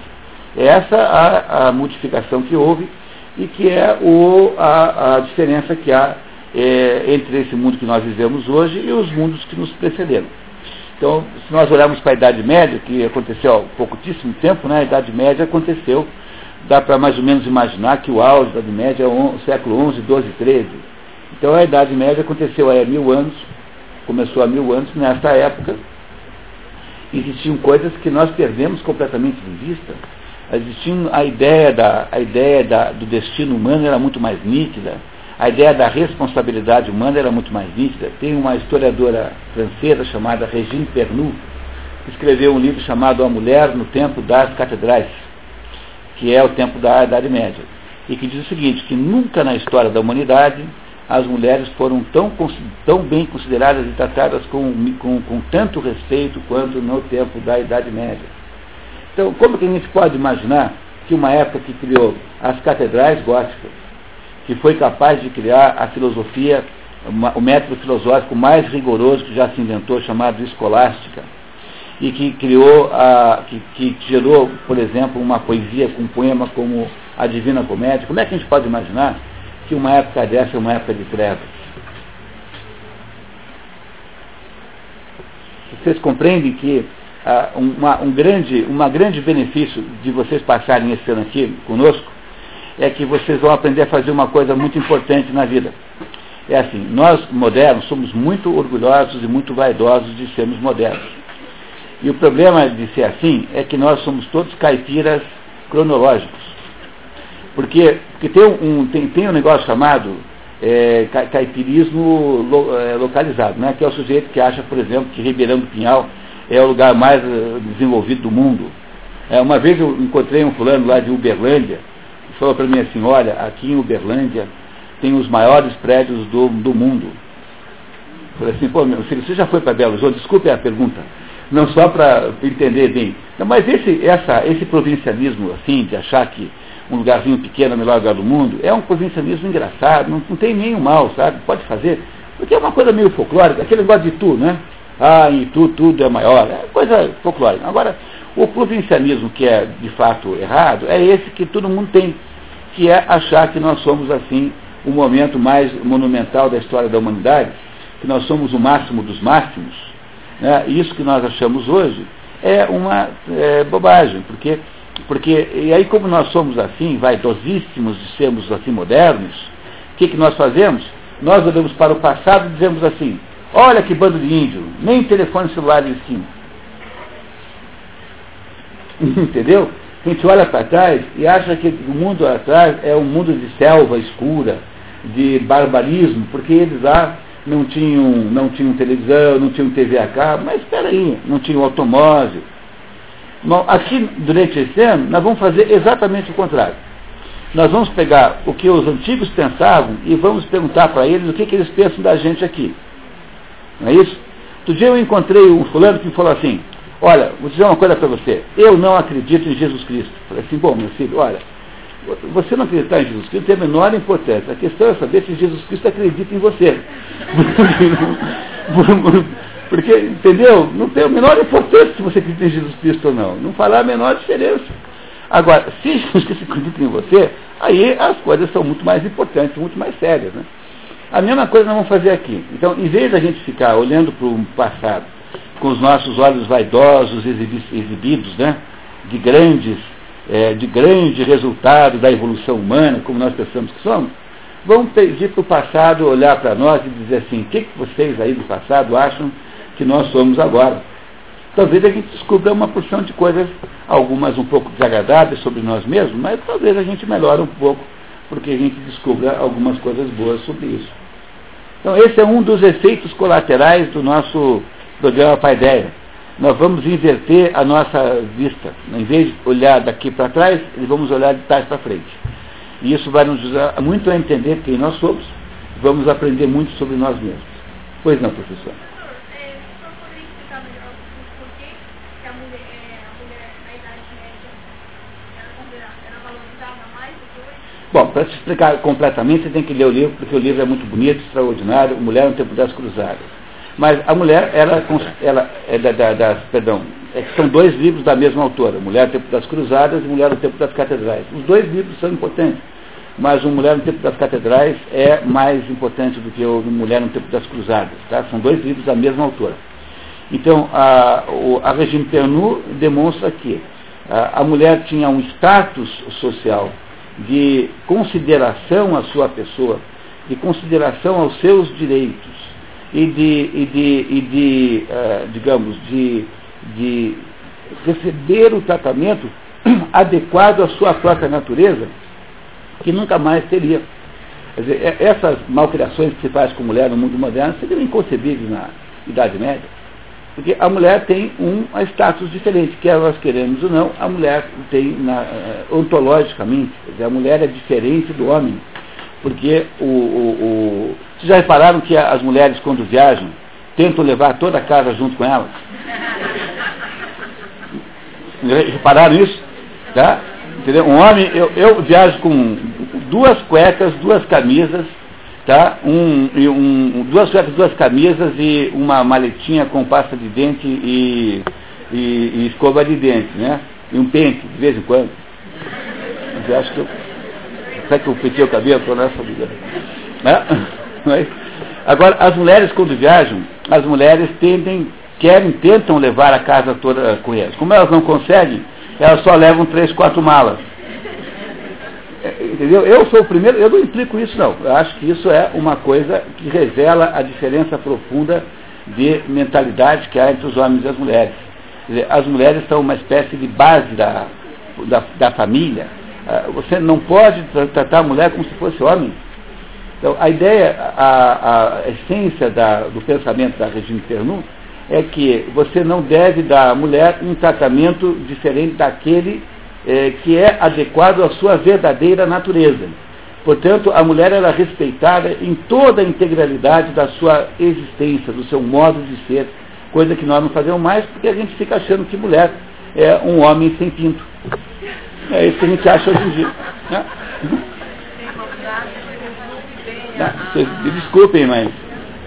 É essa a, a modificação que houve e que é o, a, a diferença que há é, entre esse mundo que nós vivemos hoje e os mundos que nos precederam. Então, se nós olharmos para a Idade Média, que aconteceu há pouquíssimo tempo, né, a Idade Média aconteceu, dá para mais ou menos imaginar que o auge da Idade Média é o século XI, XII, XIII. Então, a Idade Média aconteceu há mil anos, começou há mil anos, nesta época, existiam coisas que nós perdemos completamente de vista. Existia a ideia, da, a ideia da, do destino humano era muito mais nítida, a ideia da responsabilidade humana era muito mais nítida. Tem uma historiadora francesa chamada Regine Pernoud, que escreveu um livro chamado A Mulher no Tempo das Catedrais, que é o tempo da Idade Média, e que diz o seguinte, que nunca na história da humanidade as mulheres foram tão, tão bem consideradas e tratadas com, com, com tanto respeito quanto no tempo da Idade Média. Então, como que a gente pode imaginar que uma época que criou as catedrais góticas, que foi capaz de criar a filosofia, o método filosófico mais rigoroso que já se inventou, chamado escolástica, e que criou, a, que, que gerou, por exemplo, uma poesia com um poema como a Divina Comédia, como é que a gente pode imaginar que uma época dessa é uma época de trevas. Vocês compreendem que ah, uma, um grande, uma grande benefício de vocês passarem esse ano aqui conosco é que vocês vão aprender a fazer uma coisa muito importante na vida. É assim, nós modernos somos muito orgulhosos e muito vaidosos de sermos modernos. E o problema de ser assim é que nós somos todos caipiras cronológicos. Porque, porque tem, um, tem, tem um negócio chamado é, caipirismo lo, é, localizado, né? que é o sujeito que acha, por exemplo, que Ribeirão do Pinhal é o lugar mais uh, desenvolvido do mundo. É, uma vez eu encontrei um fulano lá de Uberlândia, falou para mim assim, olha, aqui em Uberlândia tem os maiores prédios do, do mundo. Eu falei assim, pô, meu filho, você já foi para Belo Horizonte? Desculpe a pergunta, não só para entender bem. Não, mas esse, essa, esse provincialismo, assim, de achar que um lugarzinho pequeno é o melhor lugar do mundo, é um provincialismo engraçado, não, não tem nenhum mal, sabe? Pode fazer. Porque é uma coisa meio folclórica, aquele negócio de Itu, né? Ah, em Itu tudo é maior, é coisa folclórica. Agora, o provincialismo que é de fato errado é esse que todo mundo tem, que é achar que nós somos assim o momento mais monumental da história da humanidade, que nós somos o máximo dos máximos. Né? Isso que nós achamos hoje é uma é, bobagem, porque porque, e aí como nós somos assim, vaidosíssimos de sermos assim modernos, o que, que nós fazemos? Nós olhamos para o passado e dizemos assim, olha que bando de índio, nem telefone celular eles tinham. Entendeu? A gente olha para trás e acha que o mundo atrás é um mundo de selva escura, de barbarismo, porque eles lá não tinham, não tinham televisão, não tinham TV a cabo, mas espera aí, não tinham automóvel, Bom, aqui, durante esse ano, nós vamos fazer exatamente o contrário. Nós vamos pegar o que os antigos pensavam e vamos perguntar para eles o que, que, eles pensam da gente aqui. Não é isso? Outro dia eu encontrei um fulano que falou assim, olha, vou dizer uma coisa para você, eu não acredito em Jesus Cristo. Falei assim, bom, meu filho, olha, você não acreditar em Jesus Cristo tem a menor importância. A questão é saber se Jesus Cristo acredita em você. Porque, entendeu? Não tem a menor importância se você acredita em Jesus Cristo ou não. Não fará a menor diferença. Agora, se Jesus Cristo acredita em você, aí as coisas são muito mais importantes, muito mais sérias. Né? A mesma coisa nós vamos fazer aqui. Então, em vez da gente ficar olhando para o passado com os nossos olhos vaidosos, exibidos, né? de grandes, é, de grande resultado da evolução humana, como nós pensamos que somos, vamos pedir para o passado olhar para nós e dizer assim, o que, que vocês aí do passado acham que nós somos agora. Talvez a gente descubra uma porção de coisas, algumas um pouco desagradáveis sobre nós mesmos, mas talvez a gente melhore um pouco, porque a gente descubra algumas coisas boas sobre isso. Então esse é um dos efeitos colaterais do nosso programa Paideia. Nós vamos inverter a nossa vista. Em vez de olhar daqui para trás, vamos olhar de trás para frente. E isso vai nos ajudar muito a entender quem nós somos. Vamos aprender muito sobre nós mesmos. Pois não, professor? Bom, para te explicar completamente, você tem que ler o livro, porque o livro é muito bonito, extraordinário, Mulher no Tempo das Cruzadas. Mas a mulher, ela, ela é da, da, da perdão, é são dois livros da mesma autora, Mulher no Tempo das Cruzadas e Mulher no Tempo das Catedrais. Os dois livros são importantes, mas o Mulher no Tempo das Catedrais é mais importante do que o Mulher no Tempo das Cruzadas. Tá? São dois livros da mesma autora. Então, a, a Regime Pernu demonstra que a, a mulher tinha um status social de consideração à sua pessoa, de consideração aos seus direitos e de, e de, e de uh, digamos, de de receber o tratamento adequado à sua própria natureza, que nunca mais teria. Dizer, essas malcriações que se faz com mulher no mundo moderno seriam inconcebíveis na Idade Média. Porque a mulher tem um status diferente, quer nós queremos ou não, a mulher tem na, eh, ontologicamente, dizer, a mulher é diferente do homem. Porque o, o, o, Vocês já repararam que as mulheres quando viajam tentam levar toda a casa junto com elas? Repararam isso? Tá? Entendeu? Um homem, eu, eu viajo com duas cuecas, duas camisas, tá? Um, um, duas cuecas, duas camisas e uma maletinha com pasta de dente e, e, e escova de dente, né? E um pente, de vez em quando. Eu acho que eu. Será que eu pentei o cabelo? Estou nessa vida. Né? Agora, as mulheres quando viajam, as mulheres tendem, querem, tentam levar a casa toda com elas. Como elas não conseguem, elas só levam três, quatro malas. É, entendeu? Eu sou o primeiro, eu não implico isso não. Eu acho que isso é uma coisa que revela a diferença profunda de mentalidade que há entre os homens e as mulheres. Dizer, as mulheres são uma espécie de base da, da, da família. Ah, você não pode tratar a mulher como se fosse homem. Então, a ideia, a, a essência da, do pensamento da Regina Pernu é que você não deve dar à mulher um tratamento diferente daquele é, que é adequado à sua verdadeira natureza. Portanto, a mulher era respeitada em toda a integralidade da sua existência, do seu modo de ser, coisa que nós não fazemos mais porque a gente fica achando que mulher é um homem sem pinto. É isso que a gente acha hoje em dia. Né? Me desculpem, mas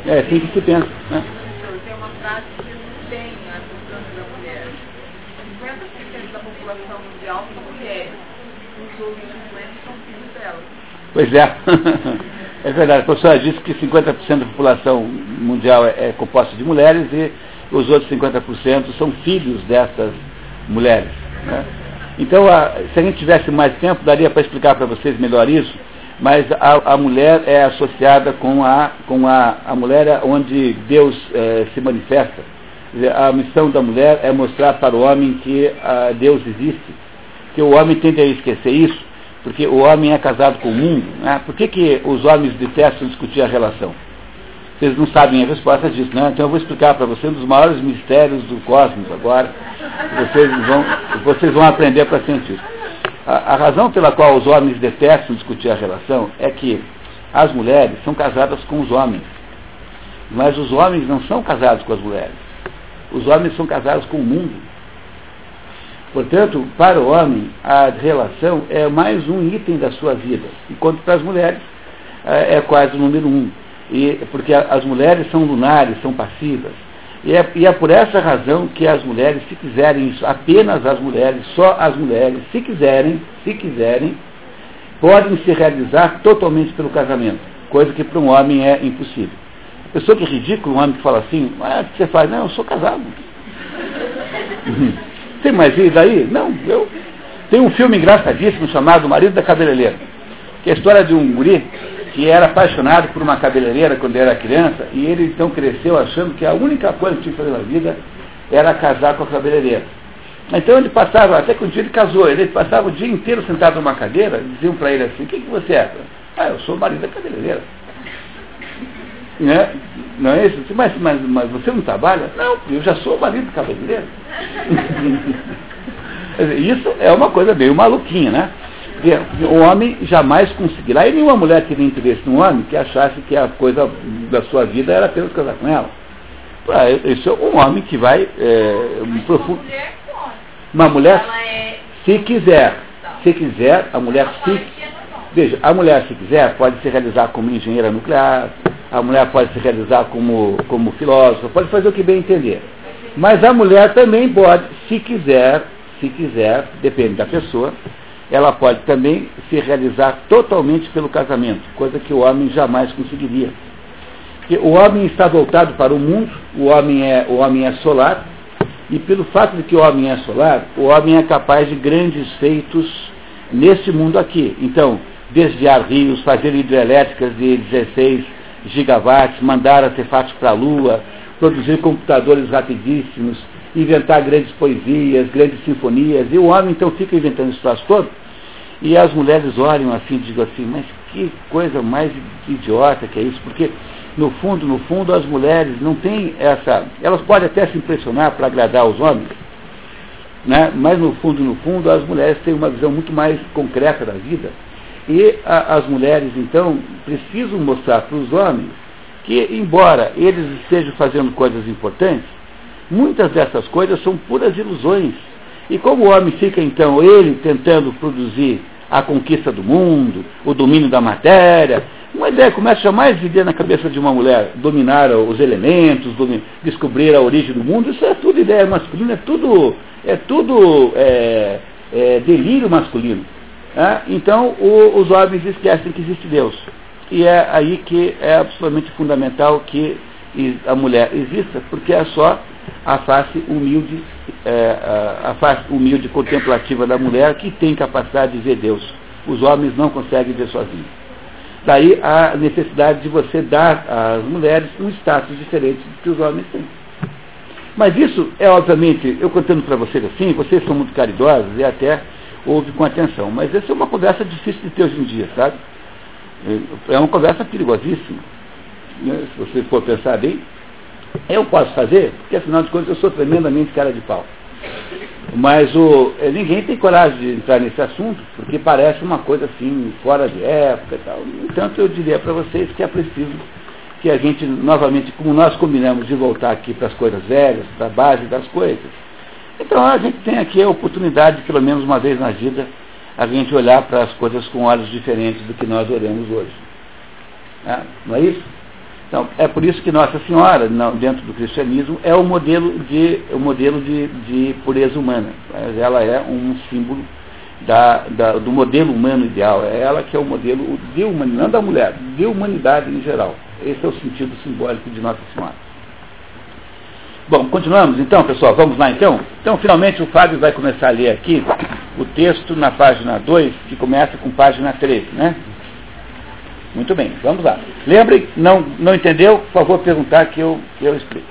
é assim que se pensa. Né? Tem uma frase que resume bem a questão da mulher. 50% da população mundial são mulheres. Os outros 50% são filhos delas. Pois é. É verdade. A professora disse que 50% da população mundial é, é composta de mulheres e os outros 50% são filhos dessas mulheres. Né? Então, a, se a gente tivesse mais tempo, daria para explicar para vocês melhor isso mas a, a, mulher é associada com a, com a, a mulher é onde Deus é, se manifesta. A missão da mulher é mostrar para o homem que a, ah, Deus existe. Que o homem tende a esquecer isso, porque o homem é casado com o mundo. Né? Por que, que os homens detestam discutir a relação? Vocês não sabem a resposta disso, né? Então eu vou explicar para vocês um dos maiores mistérios do cosmos agora. Vocês vão, vocês vão aprender para sentir. A, a, razão pela qual os homens detestam discutir a relação é que as mulheres são casadas com os homens. Mas os homens não são casados com as mulheres. Os homens são casados com o mundo. Portanto, para o homem, a relação é mais um item da sua vida. Enquanto para as mulheres, é, é quase o número um. E, porque as mulheres são lunares, são passivas. E é, e é, por essa razão que as mulheres, se quiserem isso, apenas as mulheres, só as mulheres, se quiserem, se quiserem, podem se realizar totalmente pelo casamento, coisa que para um homem é impossível. Pessoa que é ridículo, um homem que fala assim, ah, o que você faz? Não, eu sou casado. Tem mais vida aí? Não, eu. Tem um filme engraçadíssimo chamado Marido da Cabeleireira, que é a história de um guri que era apaixonado por uma cabeleireira quando era criança, e ele então cresceu achando que a única coisa que tinha que fazer na vida era casar com a cabeleireira. Então ele passava, até que um dia ele casou, ele passava o dia inteiro sentado numa cadeira, diziam para ele assim, o que, que você é? Ah, eu sou o marido da cabeleireira. Né? Não é isso? Mas, mas, mas você não trabalha? Não, eu já sou o marido da cabeleireira. isso é uma coisa meio maluquinha, né? O homem jamais conseguirá, e nenhuma mulher teria interesse num homem que achasse que a coisa da sua vida era apenas casar com ela. Isso é um homem que vai. É, um profundo. Uma mulher, é se quiser, se quiser, a mulher se. Veja, a mulher, se quiser, pode se realizar como engenheira nuclear, a mulher pode se realizar como, como filósofa, pode fazer o que bem entender. Mas a mulher também pode, se quiser, se quiser, depende da pessoa, ela pode também se realizar totalmente pelo casamento, coisa que o homem jamais conseguiria. Porque o homem está voltado para o mundo, o homem é, o homem é solar, e pelo fato de que o homem é solar, o homem é capaz de grandes feitos nesse mundo aqui. Então, desviar rios, fazer hidrelétricas de 16 gigawatts, mandar artefatos para a Lua, produzir computadores rapidíssimos, inventar grandes poesias, grandes sinfonias, e o homem então fica inventando troço todo, e as mulheres olham assim e digam assim, mas que coisa mais idiota que é isso, porque no fundo, no fundo, as mulheres não têm essa. Elas podem até se impressionar para agradar os homens, né? mas no fundo, no fundo, as mulheres têm uma visão muito mais concreta da vida. E a, as mulheres, então, precisam mostrar para os homens que, embora eles estejam fazendo coisas importantes, muitas dessas coisas são puras ilusões. E como o homem fica, então, ele tentando produzir a conquista do mundo, o domínio da matéria, uma ideia começa jamais a viver na cabeça de uma mulher, dominar os elementos, descobrir a origem do mundo, isso é tudo ideia masculina, é tudo, é tudo é, é delírio masculino. Né? Então o, os homens esquecem que existe Deus. E é aí que é absolutamente fundamental que a mulher exista, porque é só a face humilde, é, a face humilde contemplativa da mulher que tem capacidade de ver Deus. Os homens não conseguem ver sozinhos. Daí a necessidade de você dar às mulheres um status diferente do que os homens têm. Mas isso é obviamente, eu contando para vocês assim, vocês são muito caridosos e até ouve com atenção. Mas essa é uma conversa difícil de ter hoje em dia, sabe? É uma conversa perigosíssima. Né? Se você for pensar bem, eu posso fazer, porque afinal de contas eu sou tremendamente cara de pau. Mas o, eh, ninguém tem coragem de entrar nesse assunto, porque parece uma coisa assim, fora de época e tal. Entanto, eu diria para vocês que é preciso que a gente, novamente, como nós combinamos de voltar aqui para as coisas velhas, para a base das coisas, então a gente tem aqui a oportunidade, pelo menos uma vez na vida, a gente olhar para as coisas com olhos diferentes do que nós olhamos hoje. É, não é isso? Então, é por isso que Nossa Senhora, dentro do cristianismo, é o modelo de, o modelo de, de pureza humana. Ela é um símbolo da, da, do modelo humano ideal. É ela que é o modelo de humanidade, não da mulher, de humanidade em geral. Esse é o sentido simbólico de Nossa Senhora. Bom, continuamos então, pessoal. Vamos lá então? Então, finalmente, o Fábio vai começar a ler aqui o texto na página 2, que começa com página 13, né? Muito bem, vamos lá. Lembre, não, não entendeu? Por favor, perguntar que eu, que eu explico.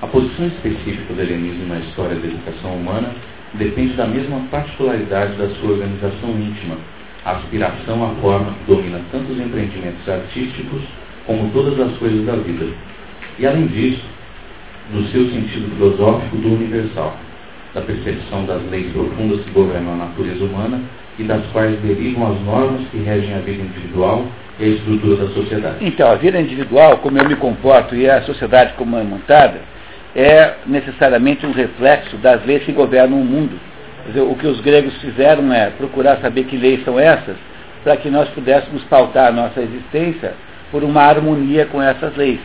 A posição específica do helenismo na história da educação humana depende da mesma particularidade da sua organização íntima, a aspiração à forma que domina tanto os empreendimentos artísticos como todas as coisas da vida. E além disso, do seu sentido filosófico do universal, da percepção das leis profundas que governam a natureza humana e das quais derivam as normas que regem a vida individual e a estrutura da sociedade. Então, a vida individual, como eu me comporto, e a sociedade como é montada, é necessariamente um reflexo das leis que governam o mundo. Dizer, o que os gregos fizeram é procurar saber que leis são essas, para que nós pudéssemos pautar a nossa existência por uma harmonia com essas leis.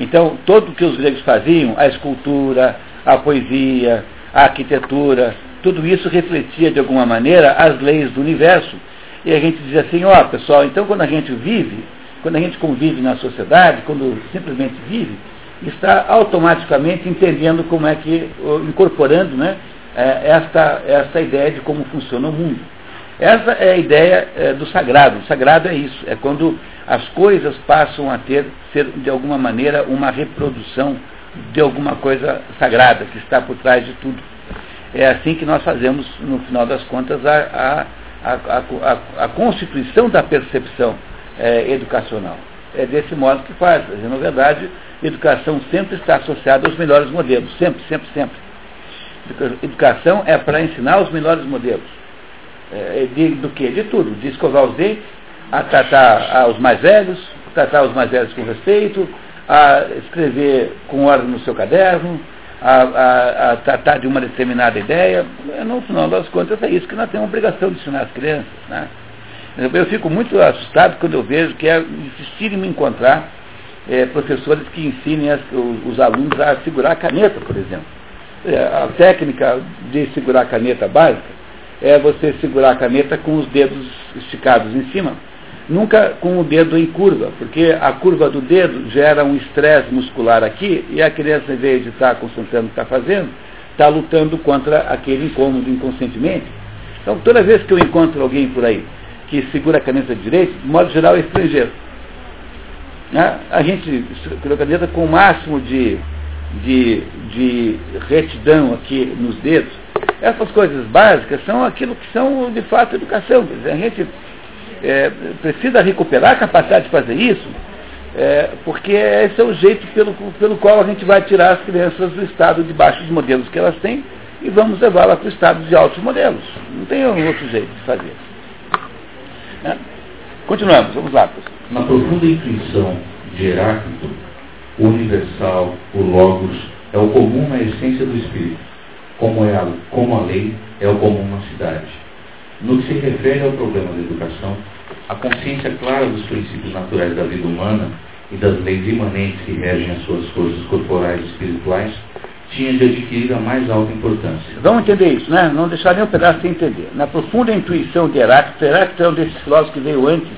Então, tudo o que os gregos faziam, a escultura, a poesia, a arquitetura, tudo isso refletia de alguma maneira as leis do universo. E a gente dizia assim, ó oh, pessoal, então quando a gente vive, quando a gente convive na sociedade, quando simplesmente vive, está automaticamente entendendo como é que, incorporando né, é, esta, esta ideia de como funciona o mundo. Essa é a ideia é, do sagrado. O sagrado é isso, é quando as coisas passam a ter, ser de alguma maneira, uma reprodução de alguma coisa sagrada que está por trás de tudo. É assim que nós fazemos, no final das contas, a, a, a, a constituição da percepção é, educacional. É desse modo que faz. Na verdade, educação sempre está associada aos melhores modelos. Sempre, sempre, sempre. Educação é para ensinar os melhores modelos. É, de, do que? De tudo. De escovar os dentes, a tratar os mais velhos, tratar os mais velhos com respeito, a escrever com ordem no seu caderno, a, a, a, tratar de uma determinada ideia, no final das contas é isso que nós temos a obrigação de ensinar as crianças. Né? Eu fico muito assustado quando eu vejo que é insistir em me encontrar é, professores que ensinem as, os, os, alunos a segurar a caneta, por exemplo. É, a técnica de segurar a caneta básica é você segurar a caneta com os dedos esticados em cima nunca com o dedo em curva, porque a curva do dedo gera um estresse muscular aqui e a criança, em vez de estar concentrando no que está fazendo, está lutando contra aquele incômodo inconscientemente. Então, toda vez que eu encontro alguém por aí que segura a caneta direita, de modo geral é estrangeiro. né, a gente caneta com o máximo de, de, de retidão aqui nos dedos. Essas coisas básicas são aquilo que são de fato educação. A gente é, precisa recuperar a capacidade de fazer isso, é, porque esse é o jeito pelo, pelo qual a gente vai tirar as crianças do estado de baixos modelos que elas têm e vamos levá-las para o estado de altos modelos. Não tem outro jeito de fazer. Né? Continuamos, vamos lá. Na profunda intuição de Heráclito, o universal, o logos, é o comum na essência do espírito, como, é a, como a lei é o comum na cidade. No que se refere ao problema da educação, a consciência clara dos princípios naturais da vida humana e das leis imanentes que regem as suas forças corporais e espirituais tinha de adquirir a mais alta importância. Vamos entender isso, né? Não deixar nem um pedaço sem entender. Na profunda intuição de Heráclito, Heráclito é um desses filósofos que veio antes,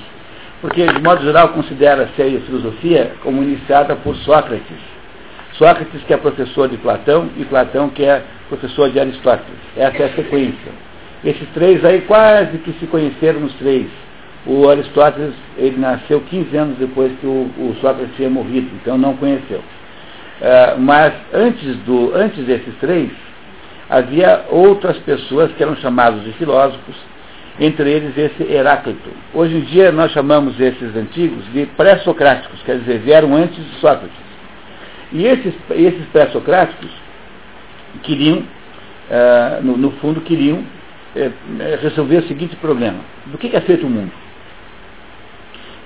porque de modo geral considera-se a filosofia como iniciada por Sócrates. Sócrates que é professor de Platão e Platão que é professor de Aristóteles. Essa é a sequência. Esses três aí quase que se conheceram os três. O Aristóteles, ele nasceu 15 anos depois que o, o Sócrates tinha morrido, então não conheceu. Uh, mas antes, do, antes desses três, havia outras pessoas que eram chamados de filósofos, entre eles esse Heráclito. Hoje em dia nós chamamos esses antigos de pré-socráticos, quer dizer, vieram antes de Sócrates. E esses, esses pré-socráticos queriam, uh, no, no, fundo, queriam uh, resolver o seguinte problema: do que é feito o mundo?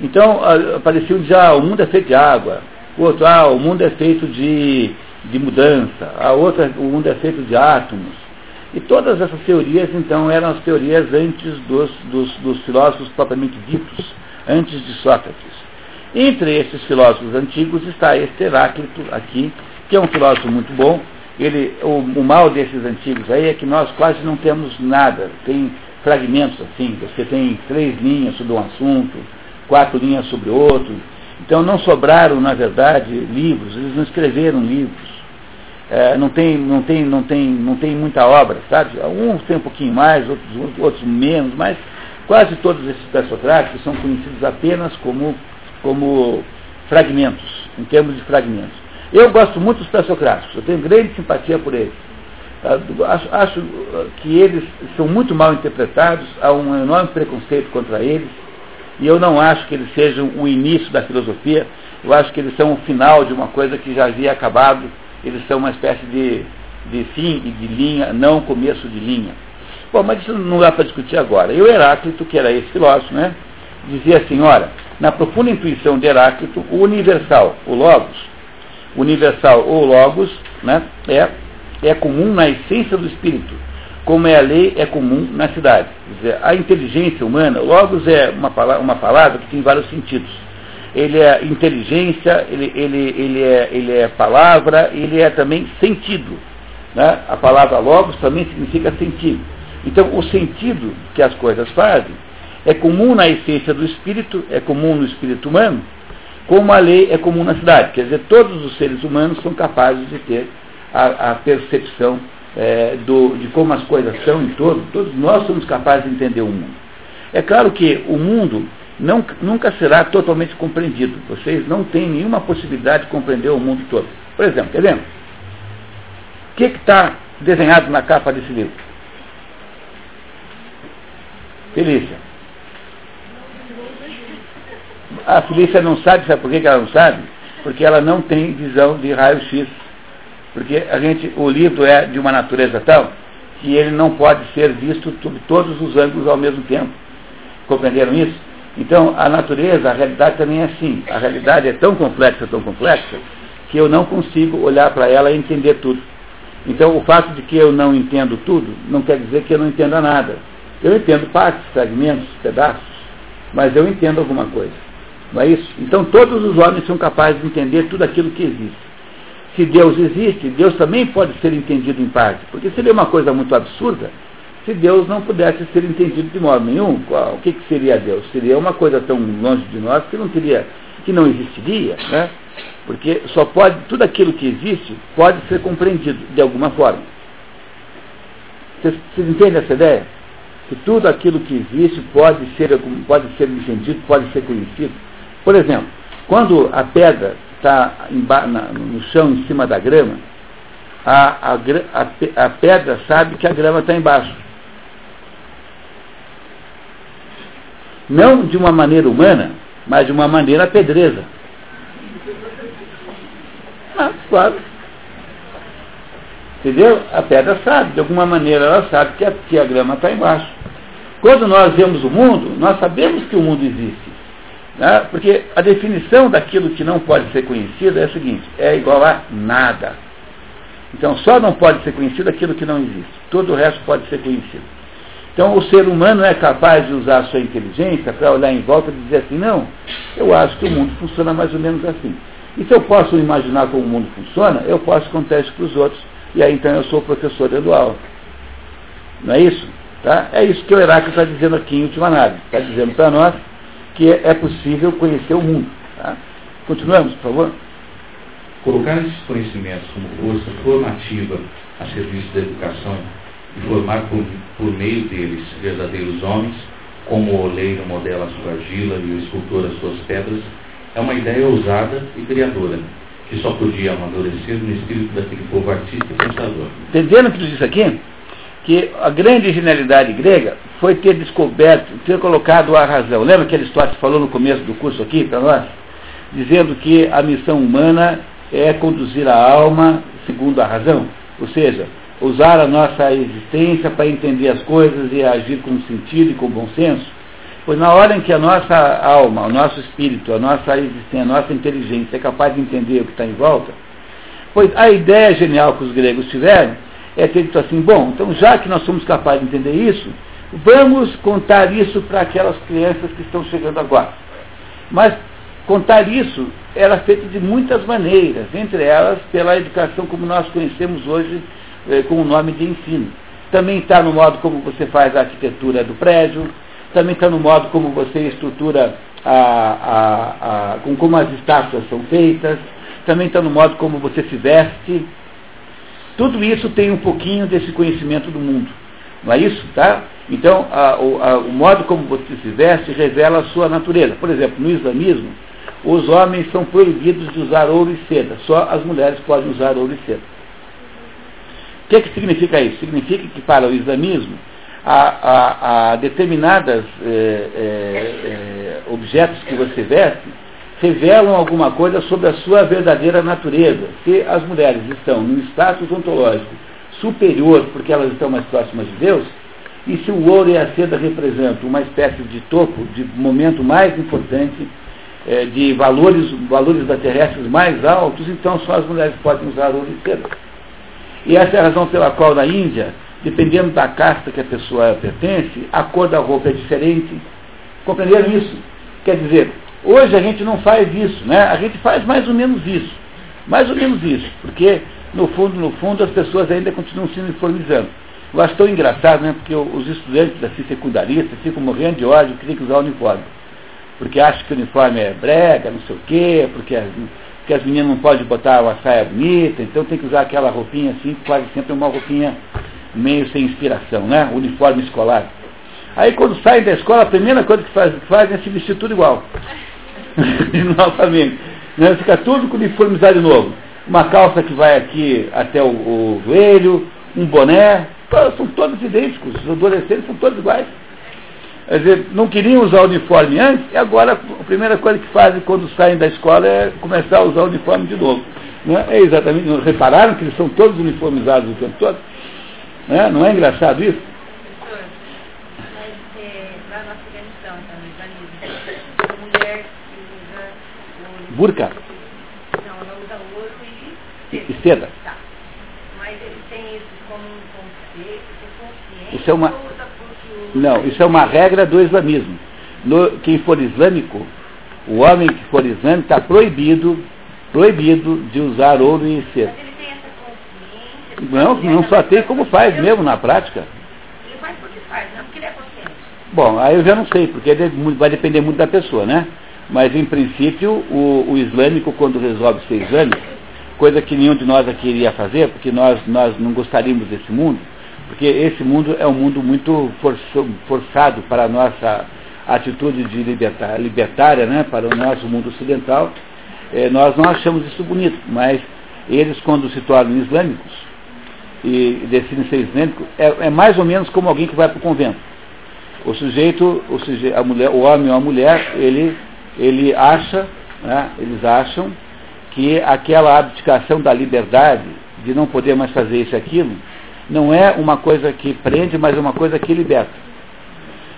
Então apareciam já, ah, o mundo é feito de água, o outro, ah, o mundo é feito de, de mudança, a outra, o mundo é feito de átomos. E todas essas teorias, então, eram as teorias antes dos, dos, dos filósofos propriamente ditos, antes de Sócrates. Entre esses filósofos antigos está este Heráclito aqui, que é um filósofo muito bom. Ele, o, o mal desses antigos aí é que nós quase não temos nada. Tem fragmentos assim, você tem três linhas sobre um assunto, quatro linhas sobre outro. Então não sobraram, na verdade, livros, eles não escreveram livros. É, não, tem, não, tem, não, tem, não tem muita obra, sabe? Alguns têm um pouquinho mais, outros, outros menos, mas quase todos esses pré-socráticos são conhecidos apenas como, como fragmentos, em termos de fragmentos. Eu gosto muito dos pré-socráticos, eu tenho grande simpatia por eles. Acho, acho que eles são muito mal interpretados, há um enorme preconceito contra eles, e eu não acho que eles sejam o início da filosofia, eu acho que eles são o final de uma coisa que já havia acabado, eles são uma espécie de, de fim e de linha, não começo de linha. Bom, mas isso não dá para discutir agora. E o Heráclito, que era esse filósofo, né, dizia assim, olha, na profunda intuição de Heráclito, o universal, o logos, universal ou logos, né, é, é comum na essência do espírito como é a lei, é comum na cidade. Dizer, a inteligência humana, logos é uma palavra, uma palavra que tem vários sentidos. Ele é inteligência, ele, ele, ele, é, ele é palavra, ele é também sentido. Né? A palavra logos também significa sentido. Então, o sentido que as coisas fazem é comum na essência do espírito, é comum no espírito humano, como a lei é comum na cidade. Quer dizer, todos os seres humanos são capazes de ter a, a percepção é, do, de como as coisas são em todo, todos nós somos capazes de entender o mundo. É claro que o mundo não, nunca será totalmente compreendido. Vocês não têm nenhuma possibilidade de compreender o mundo todo. Por exemplo, quer ver? O que está desenhado na capa desse livro? Felícia. A Felícia não sabe, sabe por que ela não sabe? Porque ela não tem visão de raio-x porque a gente, o livro é de uma natureza tal que ele não pode ser visto sob todos os ângulos ao mesmo tempo. Compreenderam isso? Então, a natureza, a realidade também é assim. A realidade é tão complexa, tão complexa, que eu não consigo olhar para ela e entender tudo. Então, o fato de que eu não entendo tudo, não quer dizer que eu não entenda nada. Eu entendo partes, fragmentos, pedaços, mas eu entendo alguma coisa. Não é isso? Então, todos os homens são capazes de entender tudo aquilo que existe se Deus existe, Deus também pode ser entendido em parte. Porque seria uma coisa muito absurda se Deus não pudesse ser entendido de modo nenhum. Qual, o que, que seria Deus? Seria uma coisa tão longe de nós que não teria, que não existiria, né? Porque só pode, tudo aquilo que existe pode ser compreendido de alguma forma. Vocês, entendem essa ideia? Que tudo aquilo que existe pode ser, pode ser entendido, pode ser conhecido. Por exemplo, Quando a pedra está no chão, em cima da grama, a, a, a, a pedra sabe que a grama está embaixo. Não de uma maneira humana, mas de uma maneira pedreza. Ah, claro. Entendeu? A pedra sabe, de alguma maneira ela sabe que a, que a grama está embaixo. Quando nós vemos o mundo, nós sabemos que o mundo existe. Né? Porque a definição daquilo que não pode ser conhecido é a seguinte, é igual a nada. Então só não pode ser conhecido aquilo que não existe. Todo o resto pode ser conhecido. Então o ser humano é capaz de usar a sua inteligência para olhar em volta e dizer assim, não, eu acho que o mundo funciona mais ou menos assim. E se eu posso imaginar como o mundo funciona, eu posso contar isso para os outros. E aí então eu sou professor dando aula. Não é isso? Tá? É isso que o Heráclito está dizendo aqui em última análise. Está dizendo para nós que é possível conhecer o mundo. Tá? Continuamos, por favor. Colocar esses conhecimentos como força formativa a serviço da educação e formar por, por meio deles verdadeiros homens, como o oleiro modela a sua argila e o escultor as suas pedras, é uma ideia ousada e criadora, que só podia amadurecer no espírito daquele povo artista e pensador. Entendendo o que ele diz aqui? Que a grande genialidade grega foi ter descoberto, ter colocado a razão. Lembra que Aristóteles falou no começo do curso aqui para nós? Dizendo que a missão humana é conduzir a alma segundo a razão. Ou seja, usar a nossa existência para entender as coisas e agir com sentido e com bom senso. Pois na hora em que a nossa alma, o nosso espírito, a nossa existência, a nossa inteligência é capaz de entender o que está em volta, pois a ideia genial que os gregos tiveram é ter dito assim, bom, então já que nós somos capazes de entender isso, vamos contar isso para aquelas crianças que estão chegando agora. Mas contar isso era feito de muitas maneiras, entre elas pela educação como nós conhecemos hoje eh, com o nome de ensino. Também está no modo como você faz a arquitetura do prédio, também está no modo como você estrutura a, a, a, com como as estátuas são feitas, também está no modo como você se veste. Tudo isso tem um pouquinho desse conhecimento do mundo. Não é isso? Tá? Então, o, o modo como você se veste revela a sua natureza. Por exemplo, no islamismo, os homens são proibidos de usar ouro e seda, só as mulheres podem usar ouro e seda. O que, que significa isso? Significa que para o islamismo, a, a, a determinados é, é, é, objetos que você veste revelam alguma coisa sobre a sua verdadeira natureza. Se as mulheres estão num status ontológico superior porque elas estão mais próximas de Deus, e se o ouro e a seda representam uma espécie de topo, de momento mais importante, é, de valores, valores da terrestres mais altos, então só as mulheres podem usar ouro e seda. E essa é a razão pela qual na Índia dependendo da casta que a pessoa pertence, a cor da roupa é diferente. Compreenderam isso? Quer dizer, hoje a gente não faz isso, né? A gente faz mais ou menos isso. Mais ou menos isso, porque no fundo, no fundo, as pessoas ainda continuam se uniformizando. Eu acho tão engraçado, né? Porque os estudantes assim, secundaristas ficam morrendo de ódio que tem que usar o uniforme. Porque acham que o uniforme é brega, não sei o quê, porque as, porque as meninas não podem botar uma saia bonita, então tem que usar aquela roupinha assim, quase sempre uma roupinha meio sem inspiração, né? Uniforme escolar. Aí quando saem da escola, a primeira coisa que fazem faz é se vestir tudo igual. Novamente. Né? Fica tudo com uniformizado de novo. Uma calça que vai aqui até o, o joelho, um boné, são todos idênticos, os adolescentes são todos iguais. Quer dizer, não queriam usar uniforme antes, e agora a primeira coisa que fazem quando saem da escola é começar a usar o uniforme de novo. Né? É exatamente, repararam que eles são todos uniformizados o tempo todo? Né? Não é engraçado isso? Mas é, na nossa religião, então, no mulher que usa ouro. Burca. Não, ela usa ouro e E, seda. Tá. Mas ele tem isso como um conceito, consciente. Isso é uma- o- Não, isso é uma regra do islamismo. No- quem for islâmico, o homem que for islâmico está proibido, proibido de usar ouro e seda. Mas ele tem essa consciência. Não, porque não só é tem como faz mesmo na prática. Ele faz porque faz, não porque ele é consciente. Bom, aí eu já não sei, porque vai depender muito da pessoa, né? Mas em princípio, o, o islâmico, quando resolve ser islâmico, coisa que nenhum de nós aqui iria fazer, porque nós, nós não gostaríamos desse mundo, porque esse mundo é um mundo muito forçado para a nossa, atitude de libertar, libertária né, para o nosso mundo ocidental, é, nós não achamos isso bonito, mas eles, quando se tornam islâmicos e decidem ser islâmicos, é, é mais ou menos como alguém que vai para o convento. O sujeito, o, sujeito, a mulher, o homem ou a mulher, ele, ele acha, né, eles acham que aquela abdicação da liberdade, de não poder mais fazer isso e aquilo, não é uma coisa que prende, mas é uma coisa que liberta.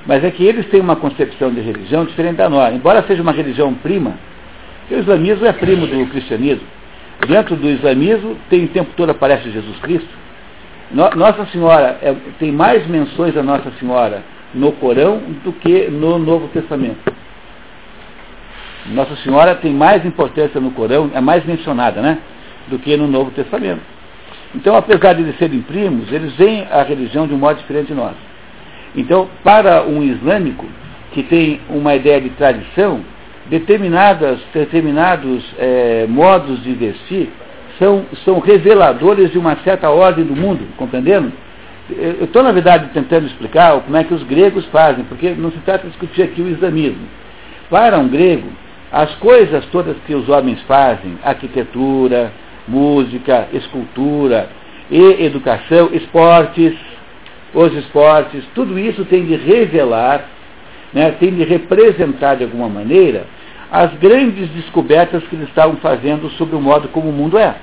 Mas é que eles têm uma concepção de religião diferente da nossa. Embora seja uma religião prima, o islamismo é primo do cristianismo. Dentro do islamismo, tem o tempo todo aparece Jesus Cristo. Nossa Senhora, é, tem mais menções a Nossa Senhora no Corão do que no Novo Testamento. Nossa Senhora tem mais importância no Corão, é mais mencionada, né? Do que no Novo Testamento. Então, apesar de eles serem primos, eles veem a religião de um modo diferente de nós. Então, para um islâmico que tem uma ideia de tradição, determinadas, determinados é, modos de vestir são, são reveladores de uma certa ordem do mundo, compreendendo? Eu estou, na verdade, tentando explicar como é que os gregos fazem, porque não se trata de discutir aqui o islamismo. Para um grego, as coisas todas que os homens fazem, arquitetura, música, escultura e educação, esportes, os esportes, tudo isso tem de revelar, né, tem de representar de alguma maneira as grandes descobertas que eles estavam fazendo sobre o modo como o mundo é.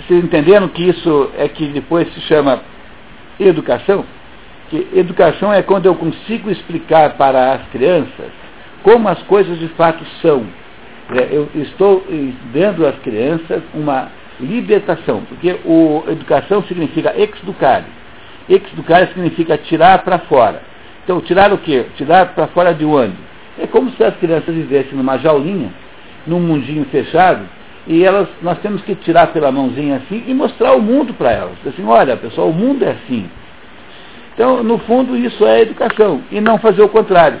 Vocês entenderam que isso é que depois se chama educação? Que educação é quando eu consigo explicar para as crianças como as coisas de fato são. É, eu estou dando às crianças uma libertação, porque o educação significa exducare. Exducare significa tirar para fora. Então, tirar o quê? Tirar para fora de onde? É como se as crianças vivessem numa jaulinha, num mundinho fechado, e elas, nós temos que tirar pela mãozinha assim e mostrar o mundo para elas. Assim, olha, pessoal, o mundo é assim. Então, no fundo, isso é educação, e não fazer o contrário.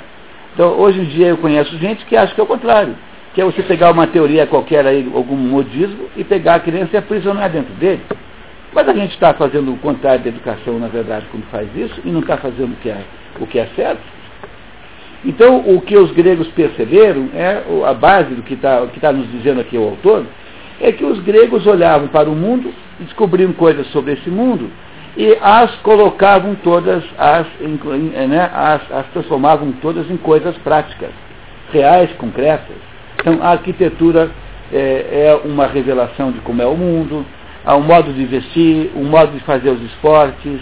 Então, hoje em dia eu conheço gente que acha que é o contrário, que é você pegar uma teoria qualquer aí, algum modismo, e pegar a criança e aprisionar dentro dele. Mas a gente está fazendo o contrário da educação, na verdade, quando faz isso, e não está fazendo o que é, o que é certo. Então, o que os gregos perceberam, é a base do que está tá nos dizendo aqui o autor, é que os gregos olhavam para o mundo, descobriam coisas sobre esse mundo, e as colocavam todas, as, né, as, as transformavam todas em coisas práticas, reais, concretas. Então, a arquitetura é, é uma revelação de como é o mundo, há um modo de vestir, um modo de fazer os esportes,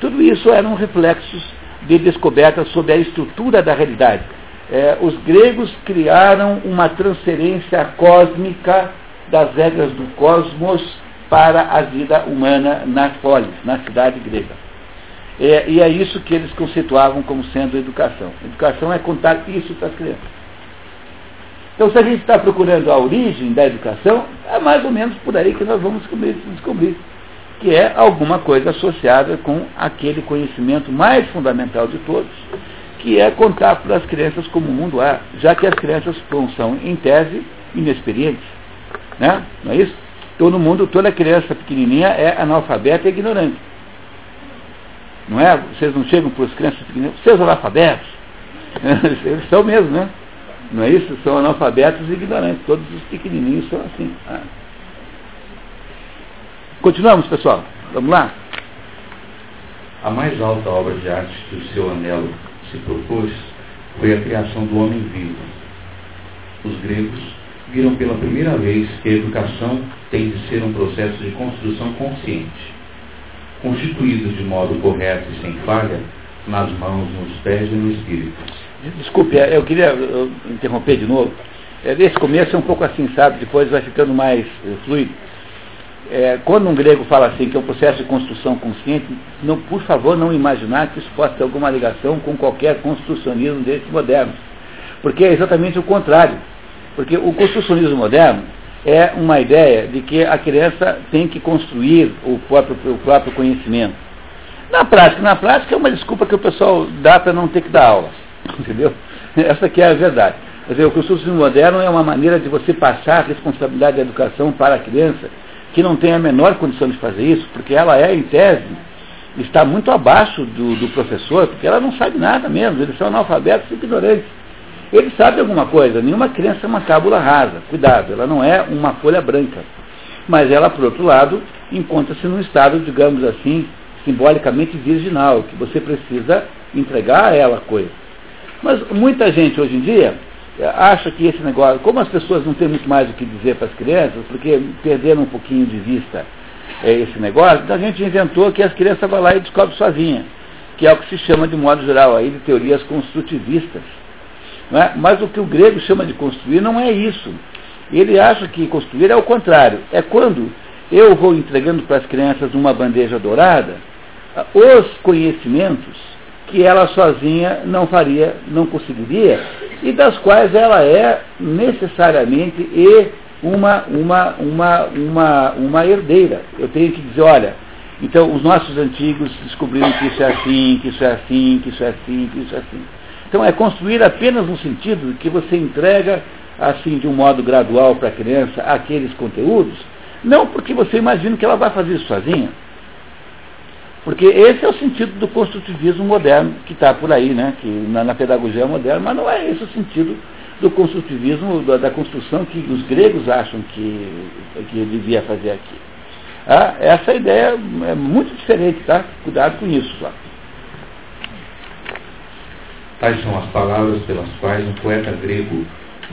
tudo isso eram reflexos de descobertas sobre a estrutura da realidade. É, os gregos criaram uma transferência cósmica das regras do cosmos para a vida humana na polis, na cidade grega. É, e é isso que eles conceituavam como sendo educação. Educação é contar isso para as crianças. Então, se a gente está procurando a origem da educação, é mais ou menos por aí que nós vamos descobrir que é alguma coisa associada com aquele conhecimento mais fundamental de todos, que é contar para as crianças como o mundo é, já que as crianças são, em tese, inexperientes. Né? Não é isso? Todo mundo, toda criança pequenininha é analfabeta e ignorante. Não é? Vocês não chegam para as crianças pequenininhas, seus analfabetos. Eles são mesmo, né? Não é isso? São analfabetos e ignorantes. Todos os pequenininhos são assim. Ah. Continuamos, pessoal. Vamos lá? A mais alta obra de arte que o seu anelo se propôs foi a criação do homem vivo. Os gregos viram pela primeira vez que a educação tem de ser um processo de construção consciente, constituído de modo correto e sem falha nas mãos, nos pés e no espírito. Desculpe, eu queria interromper de novo. É, esse começo é um pouco assim, sabe? Depois vai ficando mais eh, fluido. É, quando um grego fala assim que é um processo de construção consciente, não, por favor, não imaginar que isso possa ter alguma ligação com qualquer construcionismo desses modernos. Porque é exatamente o contrário. Porque o construcionismo moderno é uma ideia de que a criança tem que construir o próprio, o próprio conhecimento. Na prática, na prática é uma desculpa que o pessoal dá para não ter que dar aula. Entendeu? Essa que é a verdade. Quer dizer, o construcionismo moderno é uma maneira de você passar a responsabilidade da educação para a criança que não tem a menor condição de fazer isso, porque ela é, em tese, está muito abaixo do, do professor, porque ela não sabe nada mesmo, eles são analfabetos e ignorantes. Ele sabe alguma coisa, nenhuma criança é uma cábula rasa, cuidado, ela não é uma folha branca. Mas ela, por outro lado, encontra-se num estado, digamos assim, simbolicamente virginal, que você precisa entregar a ela coisa. Mas muita gente hoje em dia acha que esse negócio, como as pessoas não têm muito mais o que dizer para as crianças, porque perderam um pouquinho de vista é, esse negócio, então a gente inventou que as crianças vão lá e descobrem sozinha, que é o que se chama de modo geral aí de teorias construtivistas. É? Mas o que o grego chama de construir não é isso. Ele acha que construir é o contrário. É quando eu vou entregando para as crianças uma bandeja dourada os conhecimentos que ela sozinha não faria, não conseguiria, e das quais ela é necessariamente e uma, uma, uma, uma, uma herdeira. Eu tenho que dizer, olha, então os nossos antigos descobriram que isso é assim, que isso é assim, que isso é assim, que isso é assim. Então é construir apenas no sentido que você entrega, assim, de um modo gradual para a criança aqueles conteúdos, não porque você imagina que ela vai fazer isso sozinha. Porque esse é o sentido do construtivismo moderno que está por aí, né? que na, na, pedagogia moderna, mas não é esse o sentido do construtivismo, da, da construção que os gregos acham que, que devia fazer aqui. Ah, essa ideia é muito diferente, tá? Cuidado com isso. Só. Tais são as palavras pelas quais um poeta grego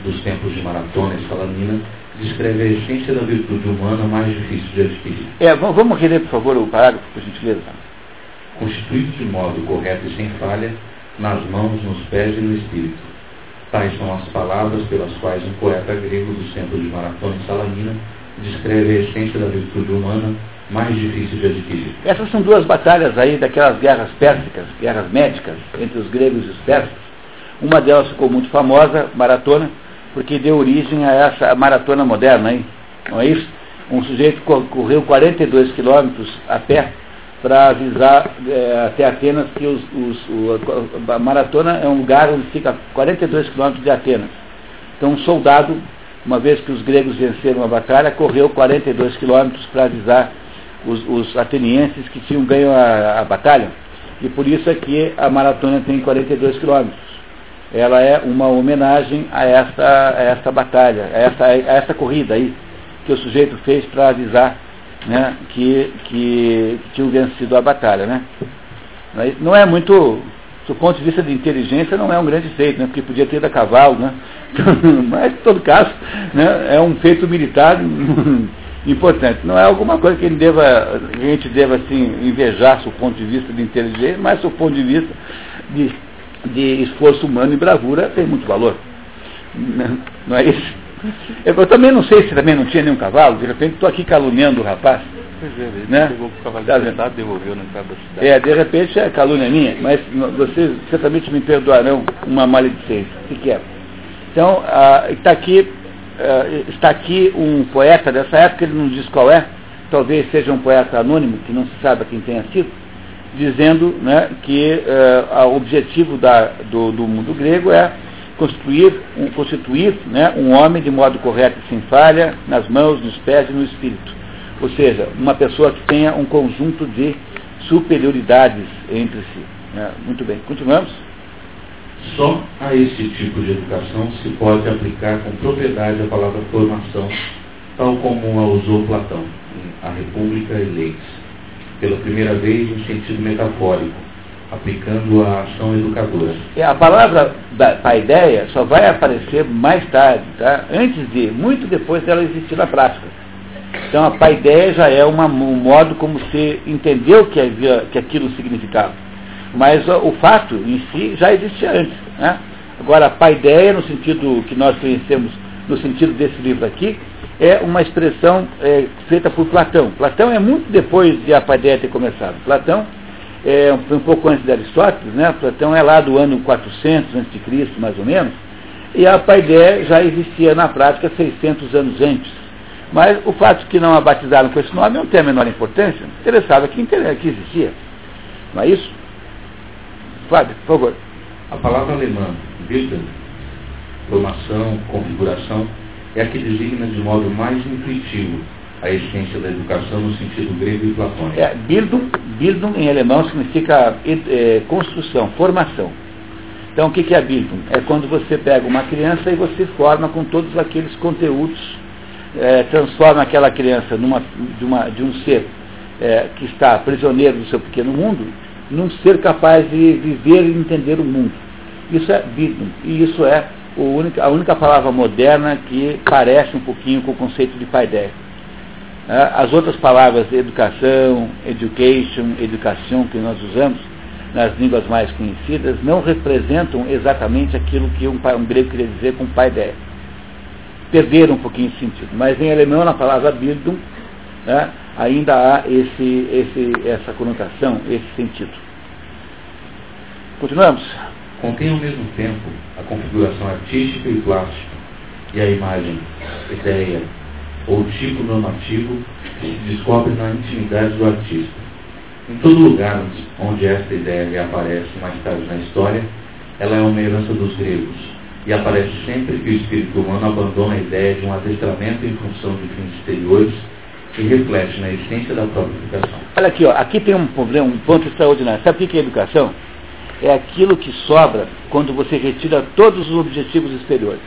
dos tempos de Maratona e Salamina descreve a essência da virtude humana mais difícil de adquirir. É, vamos reler, por favor, o parágrafo, por gentileza. Constituído de modo correto e sem falha, nas mãos, nos pés e no espírito. Tais são as palavras pelas quais um poeta grego dos tempos de Maratona e Salamina descreve a essência da virtude humana mais difícil de adquirir. Essas são duas batalhas aí daquelas guerras pérsicas, guerras médicas entre os gregos e os persas. Uma delas ficou muito famosa, Maratona, porque deu origem a essa maratona moderna, hein? não é isso? Um sujeito correu 42 quilômetros a pé para avisar é, até Atenas que os, os, o, a maratona é um lugar onde fica 42 quilômetros de Atenas. Então um soldado, uma vez que os gregos venceram a batalha, correu 42 quilômetros para avisar os, os, atenienses que tinham ganho a, a, batalha. E por isso é que a maratona tem 42 quilômetros. Ela é uma homenagem a essa, a essa batalha, a essa, a essa corrida aí, que o sujeito fez para avisar né, que, que, que tinham vencido a batalha. Né? Não é muito, do ponto de vista de inteligência, não é um grande feito, né, porque podia ter da cavalo, né? mas em todo caso, né, é um feito militar importante. Não é alguma coisa que a gente deva, a gente deva assim, invejar do ponto de vista de inteligência, mas do ponto de vista de, de esforço humano e bravura tem muito valor. Não é isso? Eu também não sei se também não tinha nenhum cavalo, de repente estou aqui caluniando o rapaz. Pois é, ele né? pegou o cavalo tá de devolveu na entrada da cidade. É, de repente é calúnia minha, mas vocês certamente me perdoarão uma maledicência, se quer. Então, ah, está aqui uh, está aqui um poeta dessa época, ele não diz qual é, talvez seja um poeta anônimo, que não se sabe quem tenha sido, dizendo né, que uh, o objetivo da, do, do, mundo grego é constituir, um, constituir né, um homem de modo correto e sem falha, nas mãos, nos pés e no espírito. Ou seja, uma pessoa que tenha um conjunto de superioridades entre si. Né? Muito bem, continuamos. Só a esse tipo de educação se pode aplicar com propriedade a palavra formação, tal como a usou Platão, em A República e Leis, pela primeira vez em sentido metafórico, aplicando a ação educadora. É, a palavra da ideia só vai aparecer mais tarde, tá? antes de, muito depois dela existir na prática. Então a paideia já é uma, um modo como você entendeu que, havia, que aquilo significava. Mas o fato em si já existia antes. Né? Agora, a paideia, no sentido que nós conhecemos, no sentido desse livro aqui, é uma expressão é, feita por Platão. Platão é muito depois de a paideia ter começado. Platão é um, pouco antes de Aristóteles, né? Platão é lá do ano 400 a.C., mais ou menos, e a paideia já existia na prática 600 anos antes. Mas o fato que não a batizaram com esse nome não tem a menor importância. Interessava que, que existia. Não é isso? Fábio, por favor. A palavra alemã, Bildung, formação, configuração, é a que designa de modo mais intuitivo a essência da educação no sentido grego e platônico. É, Bildung, Bildung em alemão significa é, construção, formação. Então o que é Bildung? É quando você pega uma criança e você forma com todos aqueles conteúdos, é, transforma aquela criança numa, de, uma, de um ser é, que está prisioneiro do seu pequeno mundo, num ser capaz de viver e entender o mundo. Isso é Bildung. E isso é única, a única palavra moderna que parece um pouquinho com o conceito de paideia. É, as outras palavras, educação, education, educação, que nós usamos nas línguas mais conhecidas, não representam exatamente aquilo que um, um grego queria dizer com paideia. Perderam um pouquinho de sentido. Mas em alemão, na palavra Bildung, né, ainda há esse, esse, essa conotação, esse sentido. Continuamos? Contém ao mesmo tempo a configuração artística e plástica e a imagem, ideia ou tipo normativo que se descobre na intimidade do artista. Em todo lugar onde esta ideia reaparece mais tarde na história, ela é uma herança dos gregos e aparece sempre que o espírito humano abandona a ideia de um adestramento em função de fins exteriores que reflete na essência da própria educação. Olha aqui, ó, aqui tem um problema, um ponto extraordinário. Sabe o que é educação? É aquilo que sobra quando você retira todos os objetivos exteriores.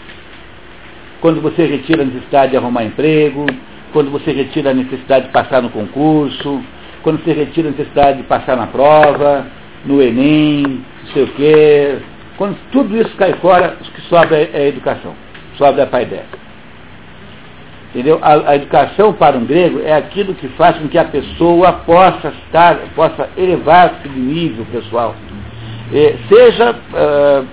Quando você retira a necessidade de arrumar emprego, quando você retira a necessidade de passar no concurso, quando você retira a necessidade de passar na prova, no Enem, não sei o quê. Quando tudo isso cai fora, o que sobra é a educação, sobra a paidé. Entendeu? A, a, educação para um grego é aquilo que faz com que a pessoa possa estar, possa elevar-se de nível pessoal. Eh, seja uh,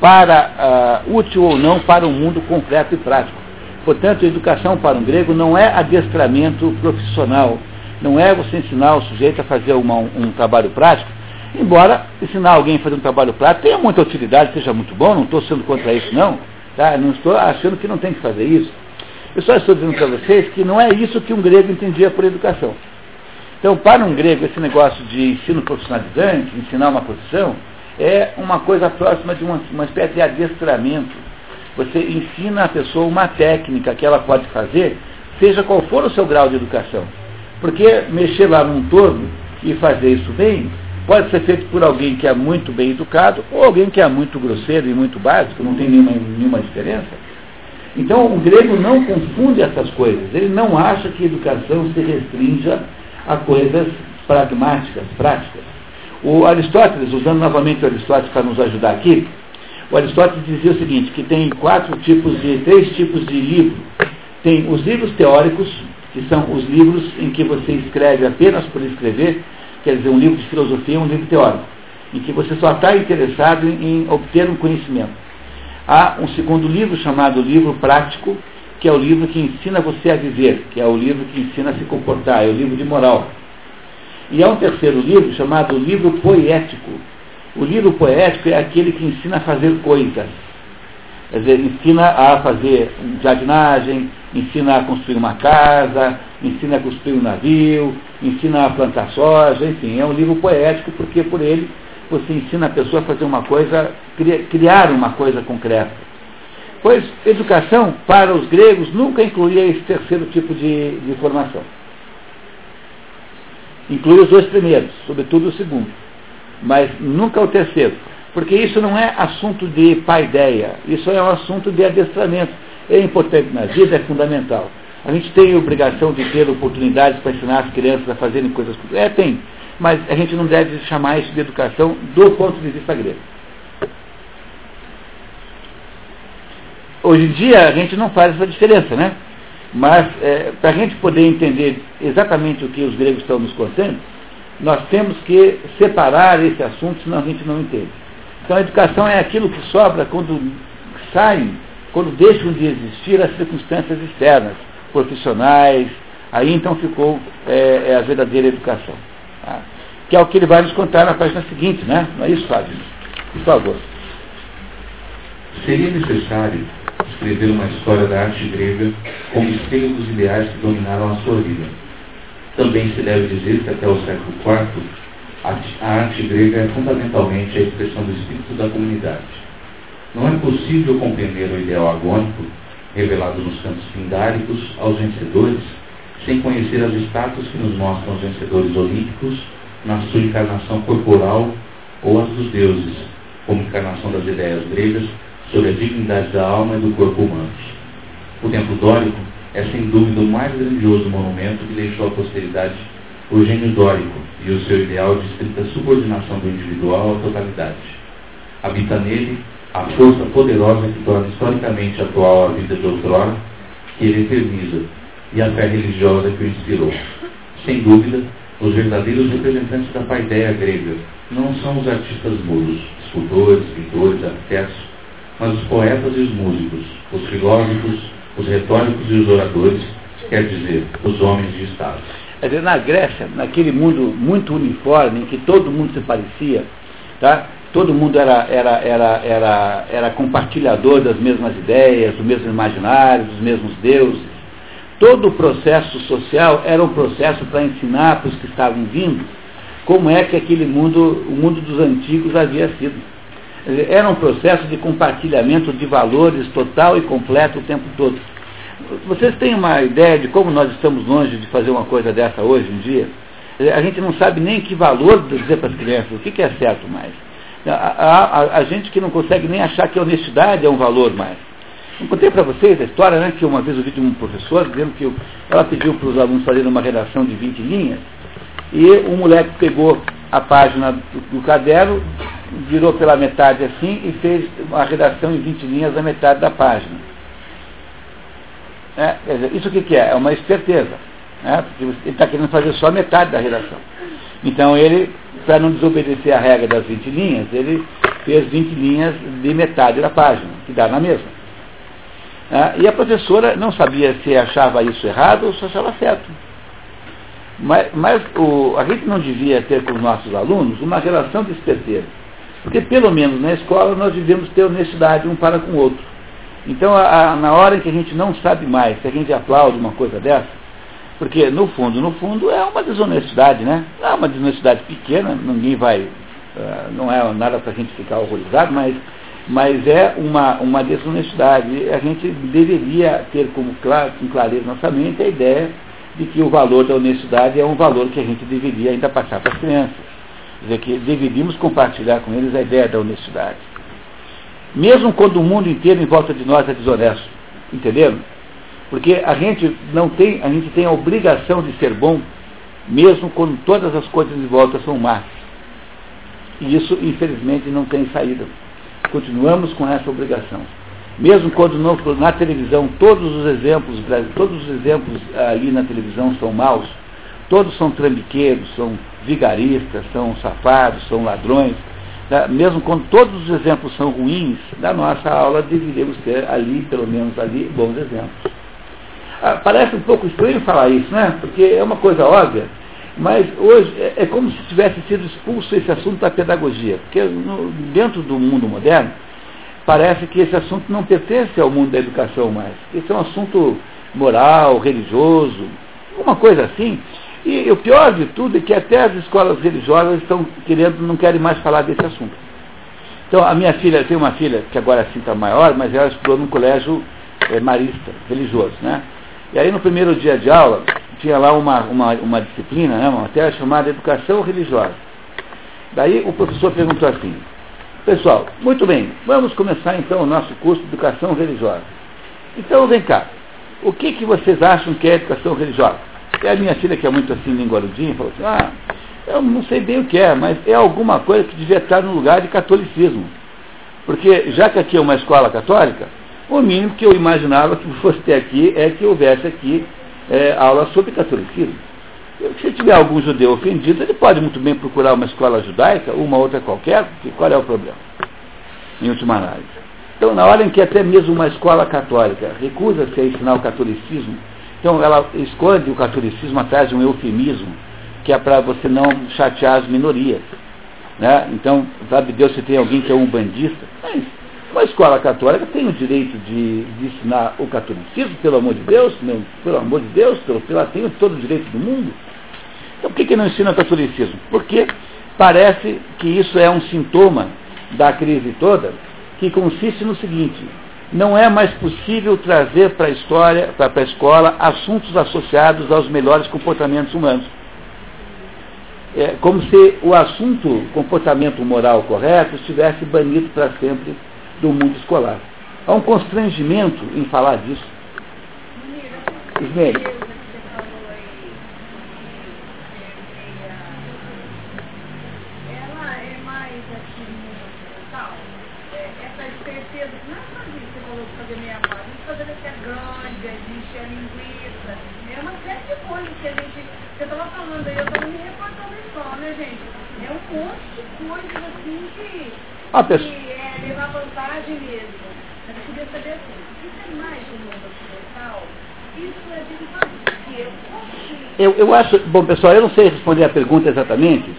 para uh, útil ou não para um mundo concreto e prático. Portanto, a educação para um grego não é adestramento profissional, não é você ensinar o sujeito a fazer uma, um trabalho prático, embora ensinar alguém a fazer um trabalho prático tenha muita utilidade, seja muito bom, não estou sendo contra isso não, tá? não estou achando que não tem que fazer isso. Eu só estou dizendo para vocês que não é isso que um grego entendia por educação. Então, para um grego, esse negócio de ensino profissionalizante, ensinar uma profissão, é uma coisa próxima de uma, uma espécie de adestramento. Você ensina a pessoa uma técnica que ela pode fazer, seja qual for o seu grau de educação. Porque mexer lá num torno e fazer isso bem, pode ser feito por alguém que é muito bem educado ou alguém que é muito grosseiro e muito básico, não tem nenhuma, nenhuma diferença. Então, o grego não confunde essas coisas. Ele não acha que educação se restrinja a coisas pragmáticas, práticas. O Aristóteles, usando novamente o Aristóteles para nos ajudar aqui, o Aristóteles dizia o seguinte, que tem quatro tipos de, três tipos de livro. Tem os livros teóricos, que são os livros em que você escreve apenas por escrever, quer dizer, um livro de filosofia, um livro teórico, em que você só está interessado em, em obter um conhecimento. Há um segundo livro chamado Livro Prático, que é o livro que ensina você a viver, que é o livro que ensina a se comportar, é o livro de moral. E há um terceiro livro chamado Livro Poético. O livro poético é aquele que ensina a fazer coisas. Quer dizer, ensina a fazer jardinagem, ensina a construir uma casa, ensina a construir um navio, ensina a plantar soja, enfim, é um livro poético porque por ele você ensina a pessoa a fazer uma coisa, criar uma coisa concreta. Pois educação, para os gregos, nunca incluía esse terceiro tipo de, de formação. Inclui os dois primeiros, sobretudo o segundo, mas nunca o terceiro. Porque isso não é assunto de paideia, isso é um assunto de adestramento. É importante na vida, é fundamental. A gente tem a obrigação de ter oportunidades para ensinar as crianças a fazerem coisas. É, tem mas a gente não deve chamar isso de educação do ponto de vista grego. Hoje em dia a gente não faz essa diferença, né? Mas é, para a gente poder entender exatamente o que os gregos estão nos contando, nós temos que separar esse assunto, senão a gente não entende. Então a educação é aquilo que sobra quando saem, quando deixam de existir as circunstâncias externas, profissionais, aí então ficou é, é a verdadeira educação. Tá? Que é o que ele vai nos contar na página seguinte, né? Não é isso, Fábio? Por favor. Seria necessário escrever uma história da arte grega com esteio dos ideais que dominaram a sua vida. Também se deve dizer que até o século IV, a arte grega é fundamentalmente a expressão do espírito da comunidade. Não é possível compreender o ideal agônico, revelado nos cantos pindáricos aos vencedores, sem conhecer as estátuas que nos mostram os vencedores olímpicos na sua encarnação corporal ou as dos deuses, como encarnação das ideias gregas sobre a dignidade da alma e do corpo humano. O templo dórico é sem dúvida o mais grandioso monumento que deixou à posteridade o gênio dórico e o seu ideal de estrita subordinação do individual à totalidade. Habita nele a força poderosa que torna historicamente atual a vida de outrora, que ele eterniza, e a fé religiosa que o inspirou. Sem dúvida, os verdadeiros representantes da paideia grega não são os artistas mudos, escultores, pintores, arquitetos, mas os poetas e os músicos, os filósofos, os retóricos e os oradores, quer dizer, os homens de Estado. Quer dizer, na Grécia, naquele mundo muito uniforme, em que todo mundo se parecia, tá? todo mundo era, era, era, era, era compartilhador das mesmas ideias, do mesmo imaginário, dos mesmos deuses. Todo o processo social era um processo para ensinar para os que estavam vindo como é que aquele mundo, o mundo dos antigos havia sido. Era um processo de compartilhamento de valores total e completo o tempo todo. Vocês têm uma ideia de como nós estamos longe de fazer uma coisa dessa hoje em dia? A gente não sabe nem que valor dizer para as crianças o que, é certo mais. A, gente que não consegue nem achar que a honestidade é um valor mais. Eu contei para vocês a história, né, que uma vez eu vi de um professor dizendo que ela pediu para os alunos fazerem uma redação de 20 linhas, e o moleque pegou a página do, do caderno, virou pela metade assim e fez uma redação em 20 linhas da metade da página. É, dizer, isso o que, que, é? É uma esperteza. Né? Porque ele está querendo fazer só metade da redação. Então ele, para não desobedecer a regra das 20 linhas, ele fez 20 linhas de metade da página, que dá na mesma. É, e a professora não sabia se achava isso errado ou se achava certo. Mas, mas o, a gente não devia ter com os nossos alunos uma relação de esperteza. Porque pelo menos na escola nós devemos ter honestidade um para com o outro. Então, a, a, na hora em que a gente não sabe mais, se a gente aplaude uma coisa dessa, porque no fundo, no fundo é uma desonestidade, né? É uma desonestidade pequena, ninguém vai, uh, não é nada para a gente ficar horrorizado, mas, mas é uma, uma desonestidade. A gente deveria ter como claro, com clareza nossa mente a ideia de que o valor da honestidade é um valor que a gente deveria ainda passar para as crianças. Quer dizer, que deveríamos compartilhar com eles a ideia da honestidade. Mesmo quando o mundo inteiro em volta de nós é desonesto. Entenderam? Porque a gente não tem, a gente tem a obrigação de ser bom, mesmo quando todas as coisas em volta são más. E isso, infelizmente, não tem saída. Continuamos com essa obrigação. Mesmo quando não, na televisão todos os exemplos, todos os exemplos ali na televisão são maus, todos são trambiqueiros, são vigaristas, são safados, são ladrões, né? mesmo quando todos os exemplos são ruins, na nossa aula deveríamos ter ali, pelo menos ali, bons exemplos. Ah, parece um pouco estranho falar isso, né? Porque é uma coisa óbvia, mas hoje é, é como se tivesse sido expulso esse assunto da pedagogia, porque no, dentro do mundo moderno, parece que esse assunto não pertence ao mundo da educação mais. Esse é um assunto moral, religioso, uma coisa assim. E o pior de tudo é que até as escolas religiosas estão querendo, não querem mais falar desse assunto. Então, a minha filha, tem uma filha que agora sim está maior, mas ela estudou num colégio é, marista, religioso, né? E aí no primeiro dia de aula, tinha lá uma, uma, uma disciplina, né, uma matéria chamada Educação Religiosa. Daí o professor perguntou assim, Pessoal, muito bem, vamos começar então o nosso curso de educação religiosa. Então vem cá, o que, que vocês acham que é educação religiosa? E a minha filha, que é muito assim, linguarudinha, falou assim, ah, eu não sei bem o que é, mas é alguma coisa que devia estar no lugar de catolicismo. Porque já que aqui é uma escola católica, o mínimo que eu imaginava que fosse ter aqui é que houvesse aqui é, aula sobre catolicismo. Se tiver algum judeu ofendido, ele pode muito bem procurar uma escola judaica, uma outra qualquer, porque qual é o problema? Em última análise. Então, na hora em que até mesmo uma escola católica recusa-se a ensinar o catolicismo, então ela esconde o catolicismo atrás de um eufemismo, que é para você não chatear as minorias. Né? Então, sabe Deus se tem alguém que é um bandista? Mas uma escola católica tem o direito de, de ensinar o catolicismo, pelo amor de Deus, meu, pelo amor de Deus, pelo, ela tem todo o direito do mundo. Então por que, que não ensina o catolicismo? Porque parece que isso é um sintoma da crise toda, que consiste no seguinte, não é mais possível trazer para a história, para a escola, assuntos associados aos melhores comportamentos humanos. É como se o assunto comportamento moral correto estivesse banido para sempre do mundo escolar. Há um constrangimento em falar disso. Ismael. A pessoa... que é levar vantagem mesmo. Mas eu queria saber assim, isso é mais do mundo ocidental? Isso é de eu, eu acho, bom pessoal, eu não sei responder a pergunta exatamente,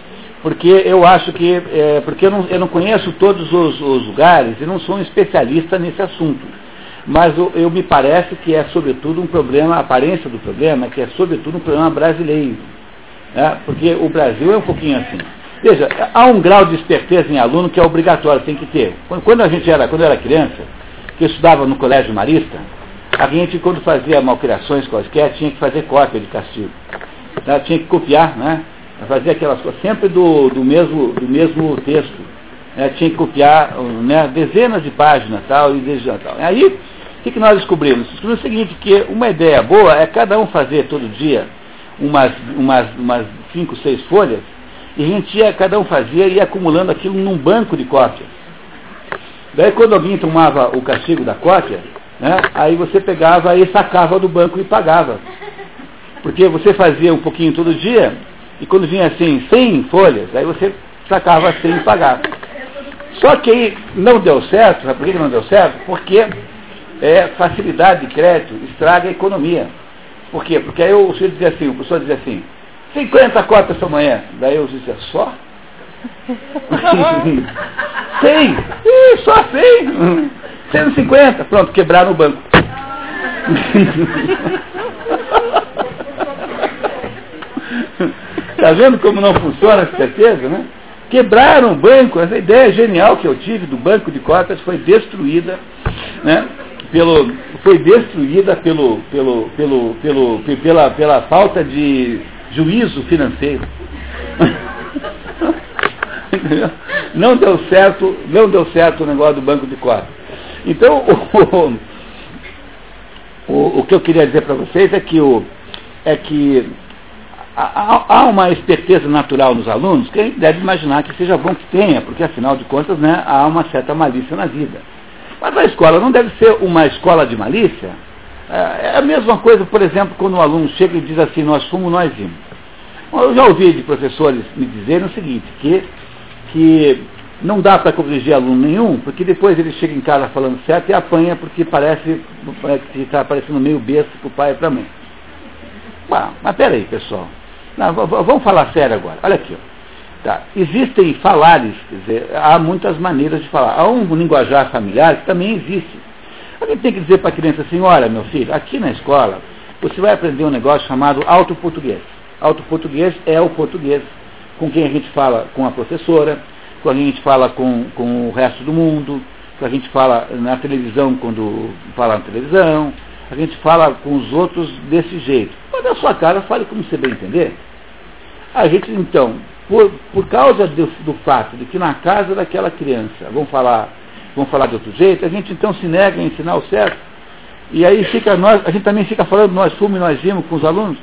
porque eu acho que, é, porque eu não, eu não conheço todos os, os, lugares e não sou um especialista nesse assunto. Mas eu, eu, me parece que é sobretudo um problema, a aparência do problema, que é sobretudo um problema brasileiro. Né? Porque o Brasil é um pouquinho assim. Veja, há um grau de esperteza em aluno que é obrigatório, tem que ter. Quando a gente era, quando eu era criança, que eu estudava no colégio marista, a gente, quando fazia malcriações quaisquer, tinha que fazer cópia de castigo. Né? Tinha que copiar, né? Fazia aquelas coisas, sempre do, do, mesmo, do mesmo texto. Né? Tinha que copiar né? dezenas de páginas tal, e tal. Aí, o que, que nós descobrimos? Descobrimos o seguinte, que uma ideia boa é cada um fazer todo dia umas, umas, umas cinco, seis folhas, e a gente ia, cada um fazia e ia acumulando aquilo num banco de cópias. Daí quando alguém tomava o castigo da cópia, né, aí você pegava e sacava do banco e pagava. Porque você fazia um pouquinho todo dia, e quando vinha assim 100 folhas, aí você sacava 100 e pagava. Só que aí não deu certo, sabe por que não deu certo? Porque é, facilidade de crédito estraga a economia. Por quê? Porque aí o senhor dizia assim, o professor dizia assim, 50 cotas essa manhã. Daí eu disse, só? 100? Ih, só 100? 150. Pronto, quebraram o banco. Está vendo como não funciona essa certeza, né? Quebraram o banco, essa ideia genial que eu tive do banco de cotas foi destruída, né? Pelo, foi destruída pelo, pelo, pelo, pelo, pela, pela falta de juízo financeiro. não deu certo, não deu certo o negócio do banco de cotas. Então, o, o, o, que eu queria dizer para vocês é que, o, é que há, há, uma esperteza natural nos alunos que a gente deve imaginar que seja bom que tenha, porque afinal de contas né, há uma certa malícia na vida. Mas a escola não deve ser uma escola de malícia, é, é a mesma coisa, por exemplo, quando um aluno chega e diz assim, nós fomos, nós vimos. Eu já ouvi de professores me dizerem o seguinte, que, que não dá para corrigir aluno nenhum, porque depois ele chega em casa falando certo e apanha porque parece, que está parecendo meio besta para o pai e para a mãe. Bah, mas peraí, pessoal. Não, vamos falar sério agora. Olha aqui. Ó. Tá. Existem falares, quer dizer, há muitas maneiras de falar. Há um linguajar familiar que também existe. A gente tem que dizer para a criança assim, olha meu filho, aqui na escola você vai aprender um negócio chamado auto-português. Auto-português é o português com quem a gente fala com a professora, com quem a gente fala com, com o resto do mundo, com a gente fala na televisão quando fala na televisão, a gente fala com os outros desse jeito. Mas na sua cara, fale como você bem entender. A gente, então, por, por causa do, do fato de que na casa daquela criança, vamos falar vão falar de outro jeito, a gente então se nega a ensinar o certo. E aí fica nós, a gente também fica falando nós fomos nós vimos com os alunos.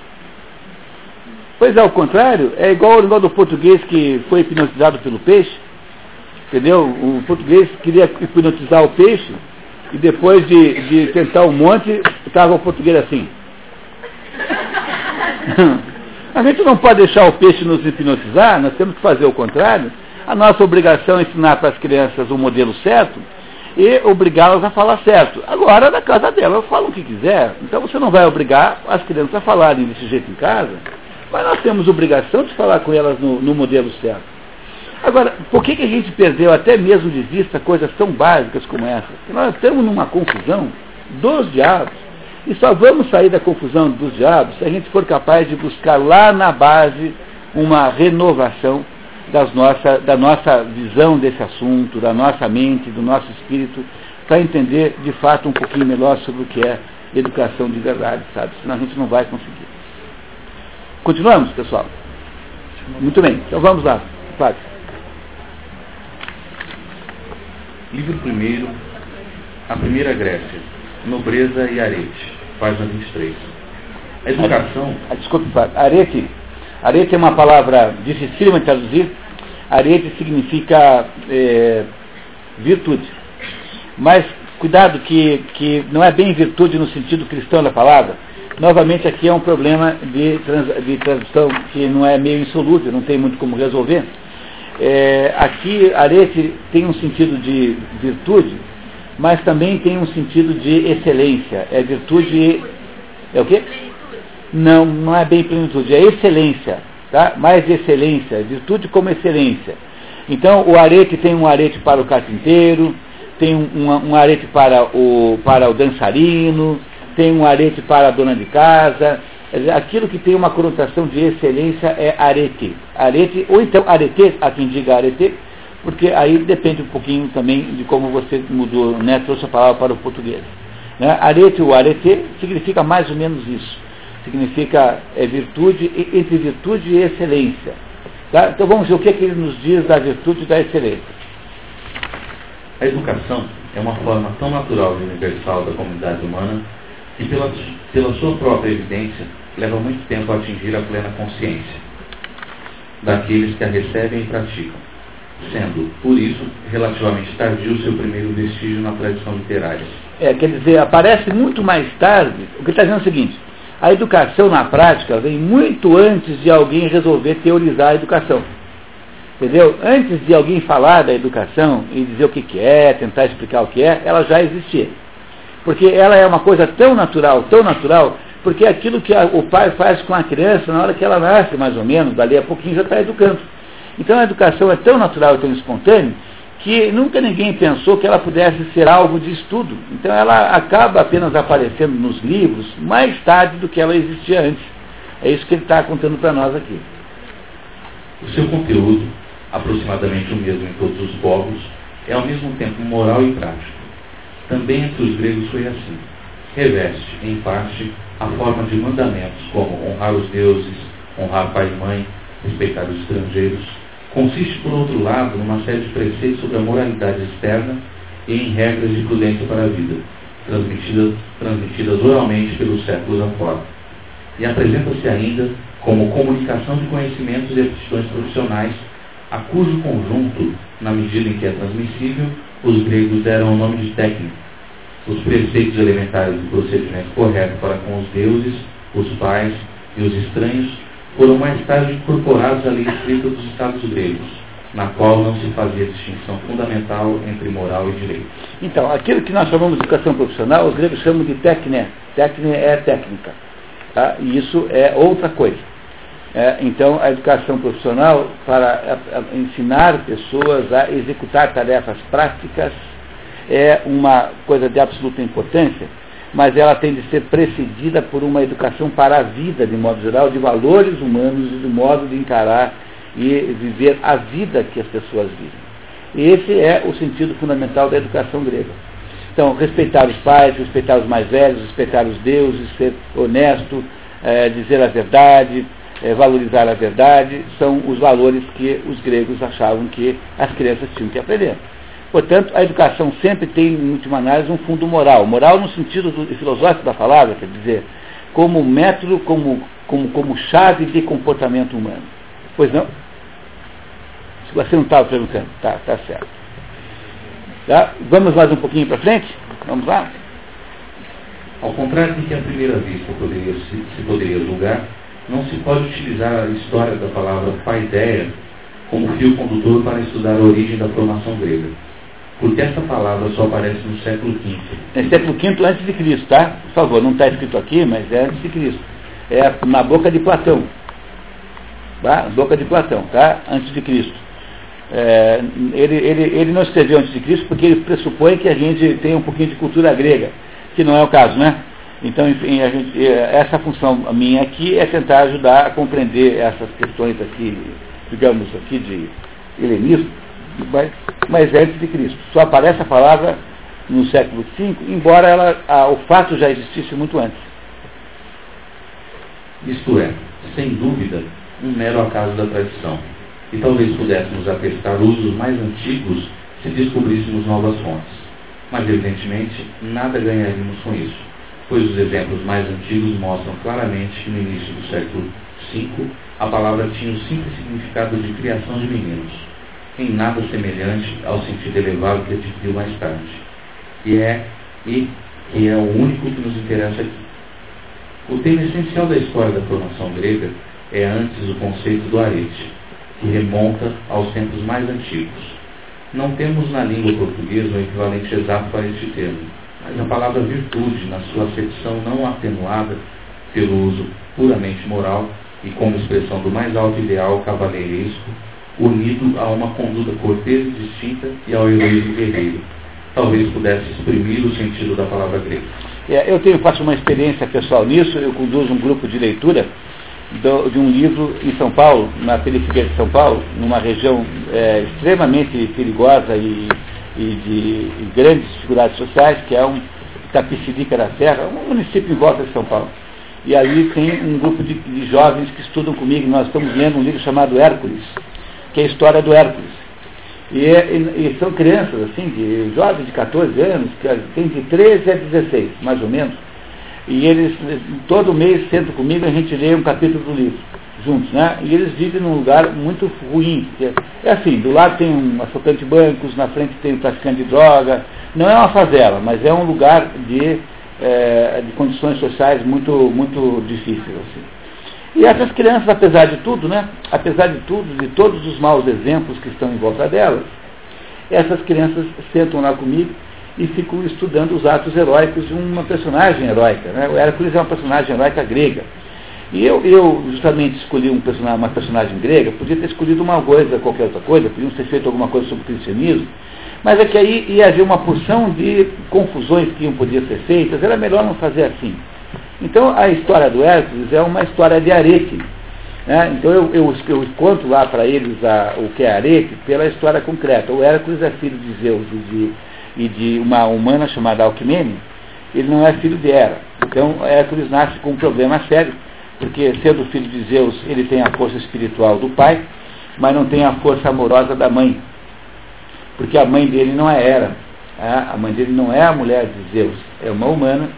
Pois é, ao contrário, é igual o negócio do português que foi hipnotizado pelo peixe. Entendeu? O português queria hipnotizar o peixe e depois de, de tentar um monte, estava o português assim. A gente não pode deixar o peixe nos hipnotizar, nós temos que fazer o contrário. A nossa obrigação é ensinar para as crianças o modelo certo e obrigá-las a falar certo. Agora, na casa dela, fala o que quiser. Então você não vai obrigar as crianças a falarem desse jeito em casa, mas nós temos obrigação de falar com elas no, no modelo certo. Agora, por que, que a gente perdeu até mesmo de vista coisas tão básicas como essa? Porque nós estamos numa confusão dos diabos. E só vamos sair da confusão dos diabos se a gente for capaz de buscar lá na base uma renovação das nossa, da nossa visão desse assunto, da nossa mente, do nosso espírito, para entender de fato um pouquinho melhor sobre o que é educação de verdade, sabe? Senão a gente não vai conseguir. Continuamos, pessoal? Muito bem, então vamos lá. Flávio. Livro primeiro, A Primeira Grécia, Nobreza e Arete, página 23. A educação... Ah, desculpe, arete. Arete é uma palavra dificílima de traduzir. Arete significa é, virtude. Mas cuidado que, que não é bem virtude no sentido cristão da palavra. Novamente aqui é um problema de, trans, de tradução que não é meio insolúvel, não tem muito como resolver. É, aqui arete tem um sentido de virtude, mas também tem um sentido de excelência. É virtude. É o quê? Não, não é bem plenitude, é excelência. Tá? Mais excelência, virtude como excelência. Então o arete tem um arete para o carpinteiro, tem um, um, um arete para o, para o dançarino, tem um arete para a dona de casa. Aquilo que tem uma conotação de excelência é arete. Arete, ou então arete, a quem diga arete, porque aí depende um pouquinho também de como você mudou, né, trouxe a palavra para o português. Né? Arete ou arete significa mais ou menos isso. Significa é, virtude, entre virtude e excelência. Tá? Então vamos ver o que, é que ele nos diz da virtude e da excelência. A educação é uma forma tão natural e universal da comunidade humana que, pela, pela sua própria evidência, leva muito tempo a atingir a plena consciência daqueles que a recebem e praticam, sendo, por isso, relativamente tardio seu primeiro vestígio na tradição literária. É, quer dizer, aparece muito mais tarde, o que está dizendo é o seguinte, a educação na prática vem muito antes de alguém resolver teorizar a educação. Entendeu? Antes de alguém falar da educação e dizer o que, que é, tentar explicar o que é, ela já existia. Porque ela é uma coisa tão natural, tão natural, porque é aquilo que a, o pai faz com a criança na hora que ela nasce, mais ou menos, dali a pouquinho já está educando. Então a educação é tão natural e tão espontânea que nunca ninguém pensou que ela pudesse ser alvo de estudo. Então ela acaba apenas aparecendo nos livros mais tarde do que ela existia antes. É isso que ele está contando para nós aqui. O seu conteúdo aproximadamente o mesmo em todos os povos, é ao mesmo tempo moral e prático. Também entre os gregos foi assim. Reveste, em parte, a forma de mandamentos como honrar os deuses, honrar pai e mãe, respeitar os estrangeiros. Consiste, por outro lado, numa série de preceitos sobre a moralidade externa e em regras de prudência para a vida, transmitidas, transmitidas oralmente pelos séculos afora. E apresenta-se ainda como comunicação de conhecimentos e aptidões profissionais a cujo conjunto, na medida em que é transmissível, os gregos deram o nome de técnica. Os preceitos elementares do procedimento correto para com os deuses, os pais e os estranhos foram mais tarde incorporados à lei escrita dos estados gregos, na qual não se fazia distinção fundamental entre moral e direito. Então, aquilo que nós chamamos de educação profissional, os gregos chamam de técnica. Técnica é técnica. Tá? E isso é outra coisa. É, então, a educação profissional para a, a ensinar pessoas a executar tarefas práticas é uma coisa de absoluta importância, mas ela tem de ser precedida por uma educação para a vida, de modo geral, de valores humanos e do modo de encarar e viver a vida que as pessoas vivem. Esse é o sentido fundamental da educação grega. Então, respeitar os pais, respeitar os mais velhos, respeitar os deuses, ser honesto, é, dizer a verdade, é, valorizar a verdade, são os valores que os gregos achavam que as crianças tinham que aprender. Portanto, a educação sempre tem, em última análise, um fundo moral. Moral no sentido do, filosófico da palavra, quer dizer, como método, como, como, como chave de comportamento humano. Pois não? Se você não estava perguntando, tá, tá certo. Tá? Vamos mais um pouquinho para frente? Vamos lá? Ao contrário do que à primeira vista poderia, se, se poderia julgar, não se pode utilizar a história da palavra paideia como fio condutor para estudar a origem da formação grega. Porque essa palavra só aparece no século V. É século V antes de Cristo, tá? Por favor, não está escrito aqui, mas é antes de Cristo. É na boca de Platão. Tá? Boca de Platão, tá? Antes de Cristo. É, ele, ele, ele não escreveu antes de Cristo porque ele pressupõe que a gente tem um pouquinho de cultura grega, que não é o caso, né? Então, enfim, gente, essa função minha aqui é tentar ajudar a compreender essas questões aqui, digamos aqui de helenismo, mas, mas é antes de Cristo. Só aparece a palavra no século V, embora ela, a, o fato já existisse muito antes. Isto é, sem dúvida, um mero acaso da tradição. E talvez pudéssemos atestar usos mais antigos se descobríssemos novas fontes. Mas, evidentemente, nada ganharíamos com isso, pois os exemplos mais antigos mostram claramente que no início do século V a palavra tinha o simples significado de criação de meninos, em nada semelhante ao sentido elevado que adquiriu mais tarde. E é, e que é o único que nos interessa aqui. O tema essencial da história da formação grega é antes o conceito do arete, que remonta aos tempos mais antigos. Não temos na língua portuguesa um equivalente exato para este termo, mas a palavra virtude, na sua acepção não atenuada pelo uso puramente moral e como expressão do mais alto ideal cavaleiresco, unido a uma conduta cortês distinta e ao heroísmo guerreiro. Talvez pudesse exprimir o sentido da palavra grega. É, eu tenho, faço uma experiência pessoal nisso, eu conduzo um grupo de leitura do, de um livro em São Paulo, na periferia de São Paulo, numa região é, extremamente perigosa e, e de e grandes dificuldades sociais, que é um Itapicirica da Serra, um município em volta de São Paulo. E ali tem um grupo de, de jovens que estudam comigo, nós estamos lendo um livro chamado Hércules, que é a história do Hércules. E, é, e, e, são crianças, assim, de jovens de 14 anos, que tem de 13 a 16, mais ou menos. E eles, todo mês, sentam comigo e a gente lê um capítulo do livro, juntos, né? E eles vivem num lugar muito ruim. É, é assim, do lado tem um assaltante de bancos, na frente tem um traficante de droga. Não é uma favela, mas é um lugar de, é, de condições sociais muito, muito difíceis, assim. E essas crianças, apesar de tudo, né, apesar de tudo, de todos os maus exemplos que estão em volta delas, essas crianças sentam lá comigo e ficam estudando os atos heróicos de uma personagem heróica. Né? O Hércules é uma personagem heróica grega. E eu, eu justamente escolhi um personagem, uma personagem grega, podia ter escolhido uma coisa, qualquer outra coisa, podiam ter feito alguma coisa sobre o cristianismo, mas é que aí ia haver uma porção de confusões que iam poder ser feitas, era melhor não fazer assim. Então a história do Hércules é uma história de arete. Né? Então eu, eu, eu, conto lá para eles a, o que é arete pela história concreta. O Hércules é filho de Zeus e de, e de uma humana chamada Alquimene. Ele não é filho de Hera. Então Hércules nasce com um problema sério, porque sendo filho de Zeus, ele tem a força espiritual do pai, mas não tem a força amorosa da mãe. Porque a mãe dele não é Hera. Né? A mãe dele não é a mulher de Zeus, é uma humana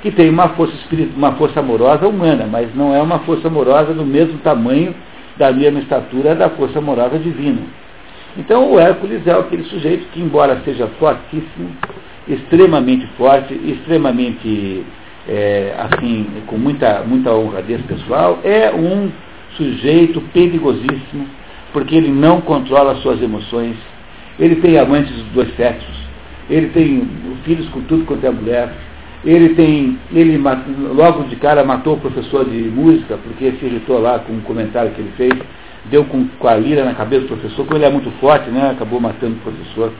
que tem uma força, uma força amorosa humana, mas não é uma força amorosa do mesmo tamanho, da mesma estatura da força amorosa divina. Então o Hércules é aquele sujeito que, embora seja fortíssimo, extremamente forte, extremamente é, assim, com muita, muita honradez pessoal, é um sujeito perigosíssimo, porque ele não controla suas emoções, ele tem amantes dos dois sexos, ele tem filhos com tudo quanto é mulher, ele tem, ele logo de cara matou o professor de música, porque se irritou lá com um comentário que ele fez, deu com, com a lira na cabeça do professor, como ele é muito forte, né, acabou matando o professor.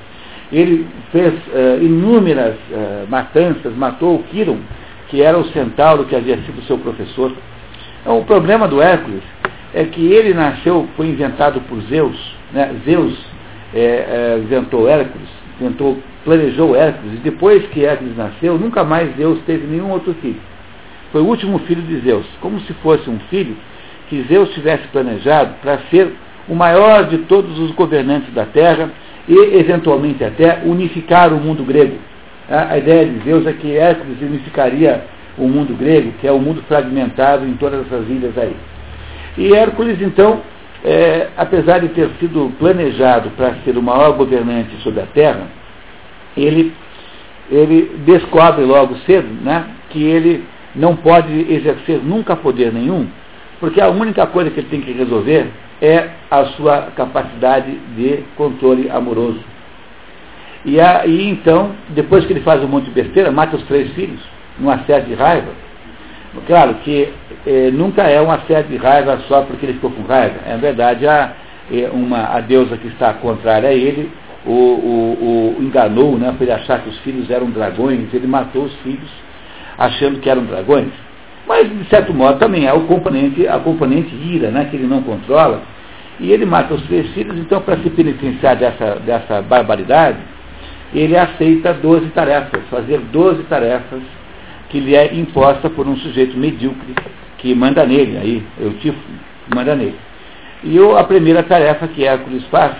Ele fez uh, inúmeras uh, matanças, matou o Quiron, que era o centauro que havia sido seu professor. Então, o problema do Hércules é que ele nasceu, foi inventado por Zeus, né? Zeus é, é, inventou Hércules, inventou planejou Hércules, e depois que Hércules nasceu, nunca mais Zeus teve nenhum outro filho. Foi o último filho de Zeus, como se fosse um filho que Zeus tivesse planejado para ser o maior de todos os governantes da terra e, eventualmente, até unificar o mundo grego. A ideia de Zeus é que Hércules unificaria o mundo grego, que é o mundo fragmentado em todas essas ilhas aí. E Hércules, então, é, apesar de ter sido planejado para ser o maior governante sobre a terra, ele, ele descobre logo cedo né, que ele não pode exercer nunca poder nenhum, porque a única coisa que ele tem que resolver é a sua capacidade de controle amoroso. E aí então, depois que ele faz um monte de besteira, mata os três filhos, num assédio de raiva. Claro que eh, nunca é um assédio de raiva só porque ele ficou com raiva. É verdade, a, eh, uma, a deusa que está contrária a ele o, o, o enganou né, para ele achar que os filhos eram dragões, ele matou os filhos achando que eram dragões. Mas, de certo modo, também há o componente, a componente ira, né, que ele não controla, e ele mata os três filhos, então, para se penitenciar dessa, dessa barbaridade, ele aceita 12 tarefas, fazer 12 tarefas que lhe é imposta por um sujeito medíocre que manda nele, aí, eu te manda nele. E a primeira tarefa que Hércules faz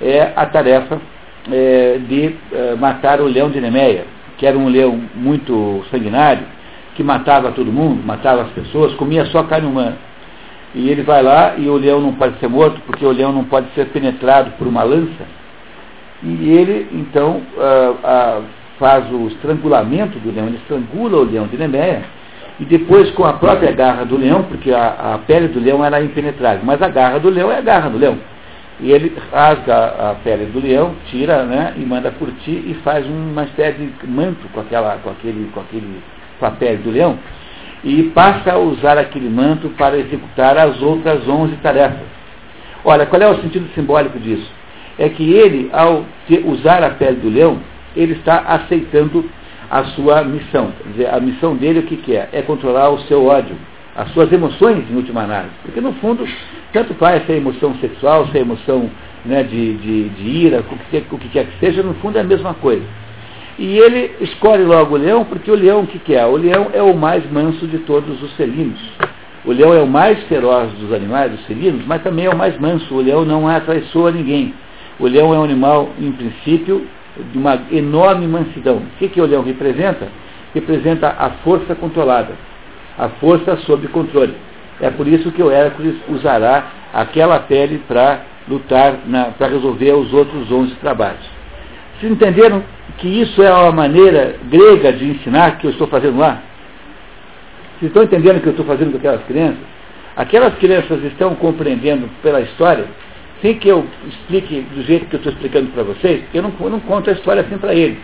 é a tarefa é, de é, matar o leão de Nemeia, que era um leão muito sanguinário, que matava todo mundo, matava as pessoas, comia só carne humana. E ele vai lá e o leão não pode ser morto, porque o leão não pode ser penetrado por uma lança. E ele, então, ah, ah, faz o estrangulamento do leão, ele estrangula o leão de Nemeia, e depois com a própria garra do leão, porque a, a pele do leão era impenetrável, mas a garra do leão é a garra do leão. E ele rasga a pele do leão, tira né, e manda curtir e faz uma espécie de manto com, aquela, com, aquele, com, aquele, com a pele do leão e passa a usar aquele manto para executar as outras 11 tarefas. Olha, qual é o sentido simbólico disso? É que ele, ao usar a pele do leão, ele está aceitando a sua missão. Quer dizer, a missão dele o que, que é? É controlar o seu ódio, as suas emoções em última análise. Porque no fundo, tanto faz se é emoção sexual, se é emoção né, de, de, de ira, o que, o que quer que seja, no fundo é a mesma coisa. E ele escolhe logo o leão, porque o leão o que, que é? O leão é o mais manso de todos os felinos. O leão é o mais feroz dos animais, dos felinos, mas também é o mais manso. O leão não atraiçoa ninguém. O leão é um animal, em princípio, de uma enorme mansidão. O que, que o leão representa? Representa a força controlada a força sob controle. É por isso que o Hércules usará aquela pele para lutar, para resolver os outros 11 trabalhos. Vocês entenderam que isso é uma maneira grega de ensinar que eu estou fazendo lá? Vocês estão entendendo o que eu estou fazendo com aquelas crianças? Aquelas crianças estão compreendendo pela história, sem que eu explique do jeito que eu estou explicando para vocês, eu não, eu não conto a história assim para eles.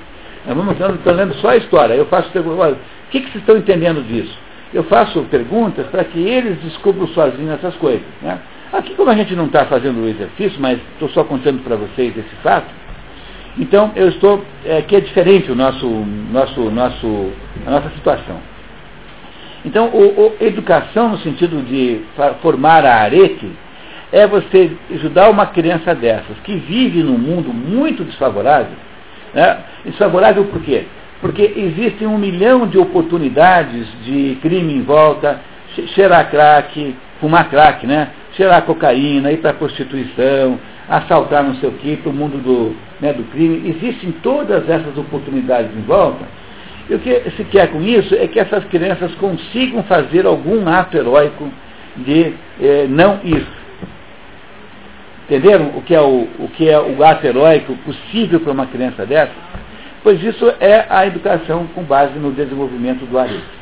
Eu estou lendo só a história. Eu faço pergunta, o que, que vocês estão entendendo disso? eu faço perguntas para que eles descubram sozinhos essas coisas. Né? Aqui, como a gente não está fazendo o exercício, mas estou só contando para vocês esse fato, então eu estou. É, que é diferente o nosso, nosso, nosso, a nossa situação. Então, o, o, educação no sentido de formar a arete é você ajudar uma criança dessas que vive num mundo muito desfavorável. Né? Desfavorável por quê? Porque existem um milhão de oportunidades de crime em volta, cheirar crack, fumar crack, né? Cheirar cocaína, ir para a prostituição, assaltar não sei o quê, para o mundo do, né, do crime. Existem todas essas oportunidades em volta. E o que se quer com isso é que essas crianças consigam fazer algum ato heróico de eh, não ir. Entenderam o que, é o, o que é o ato heróico possível para uma criança dessa? pois isso é a educação com base no desenvolvimento do arete.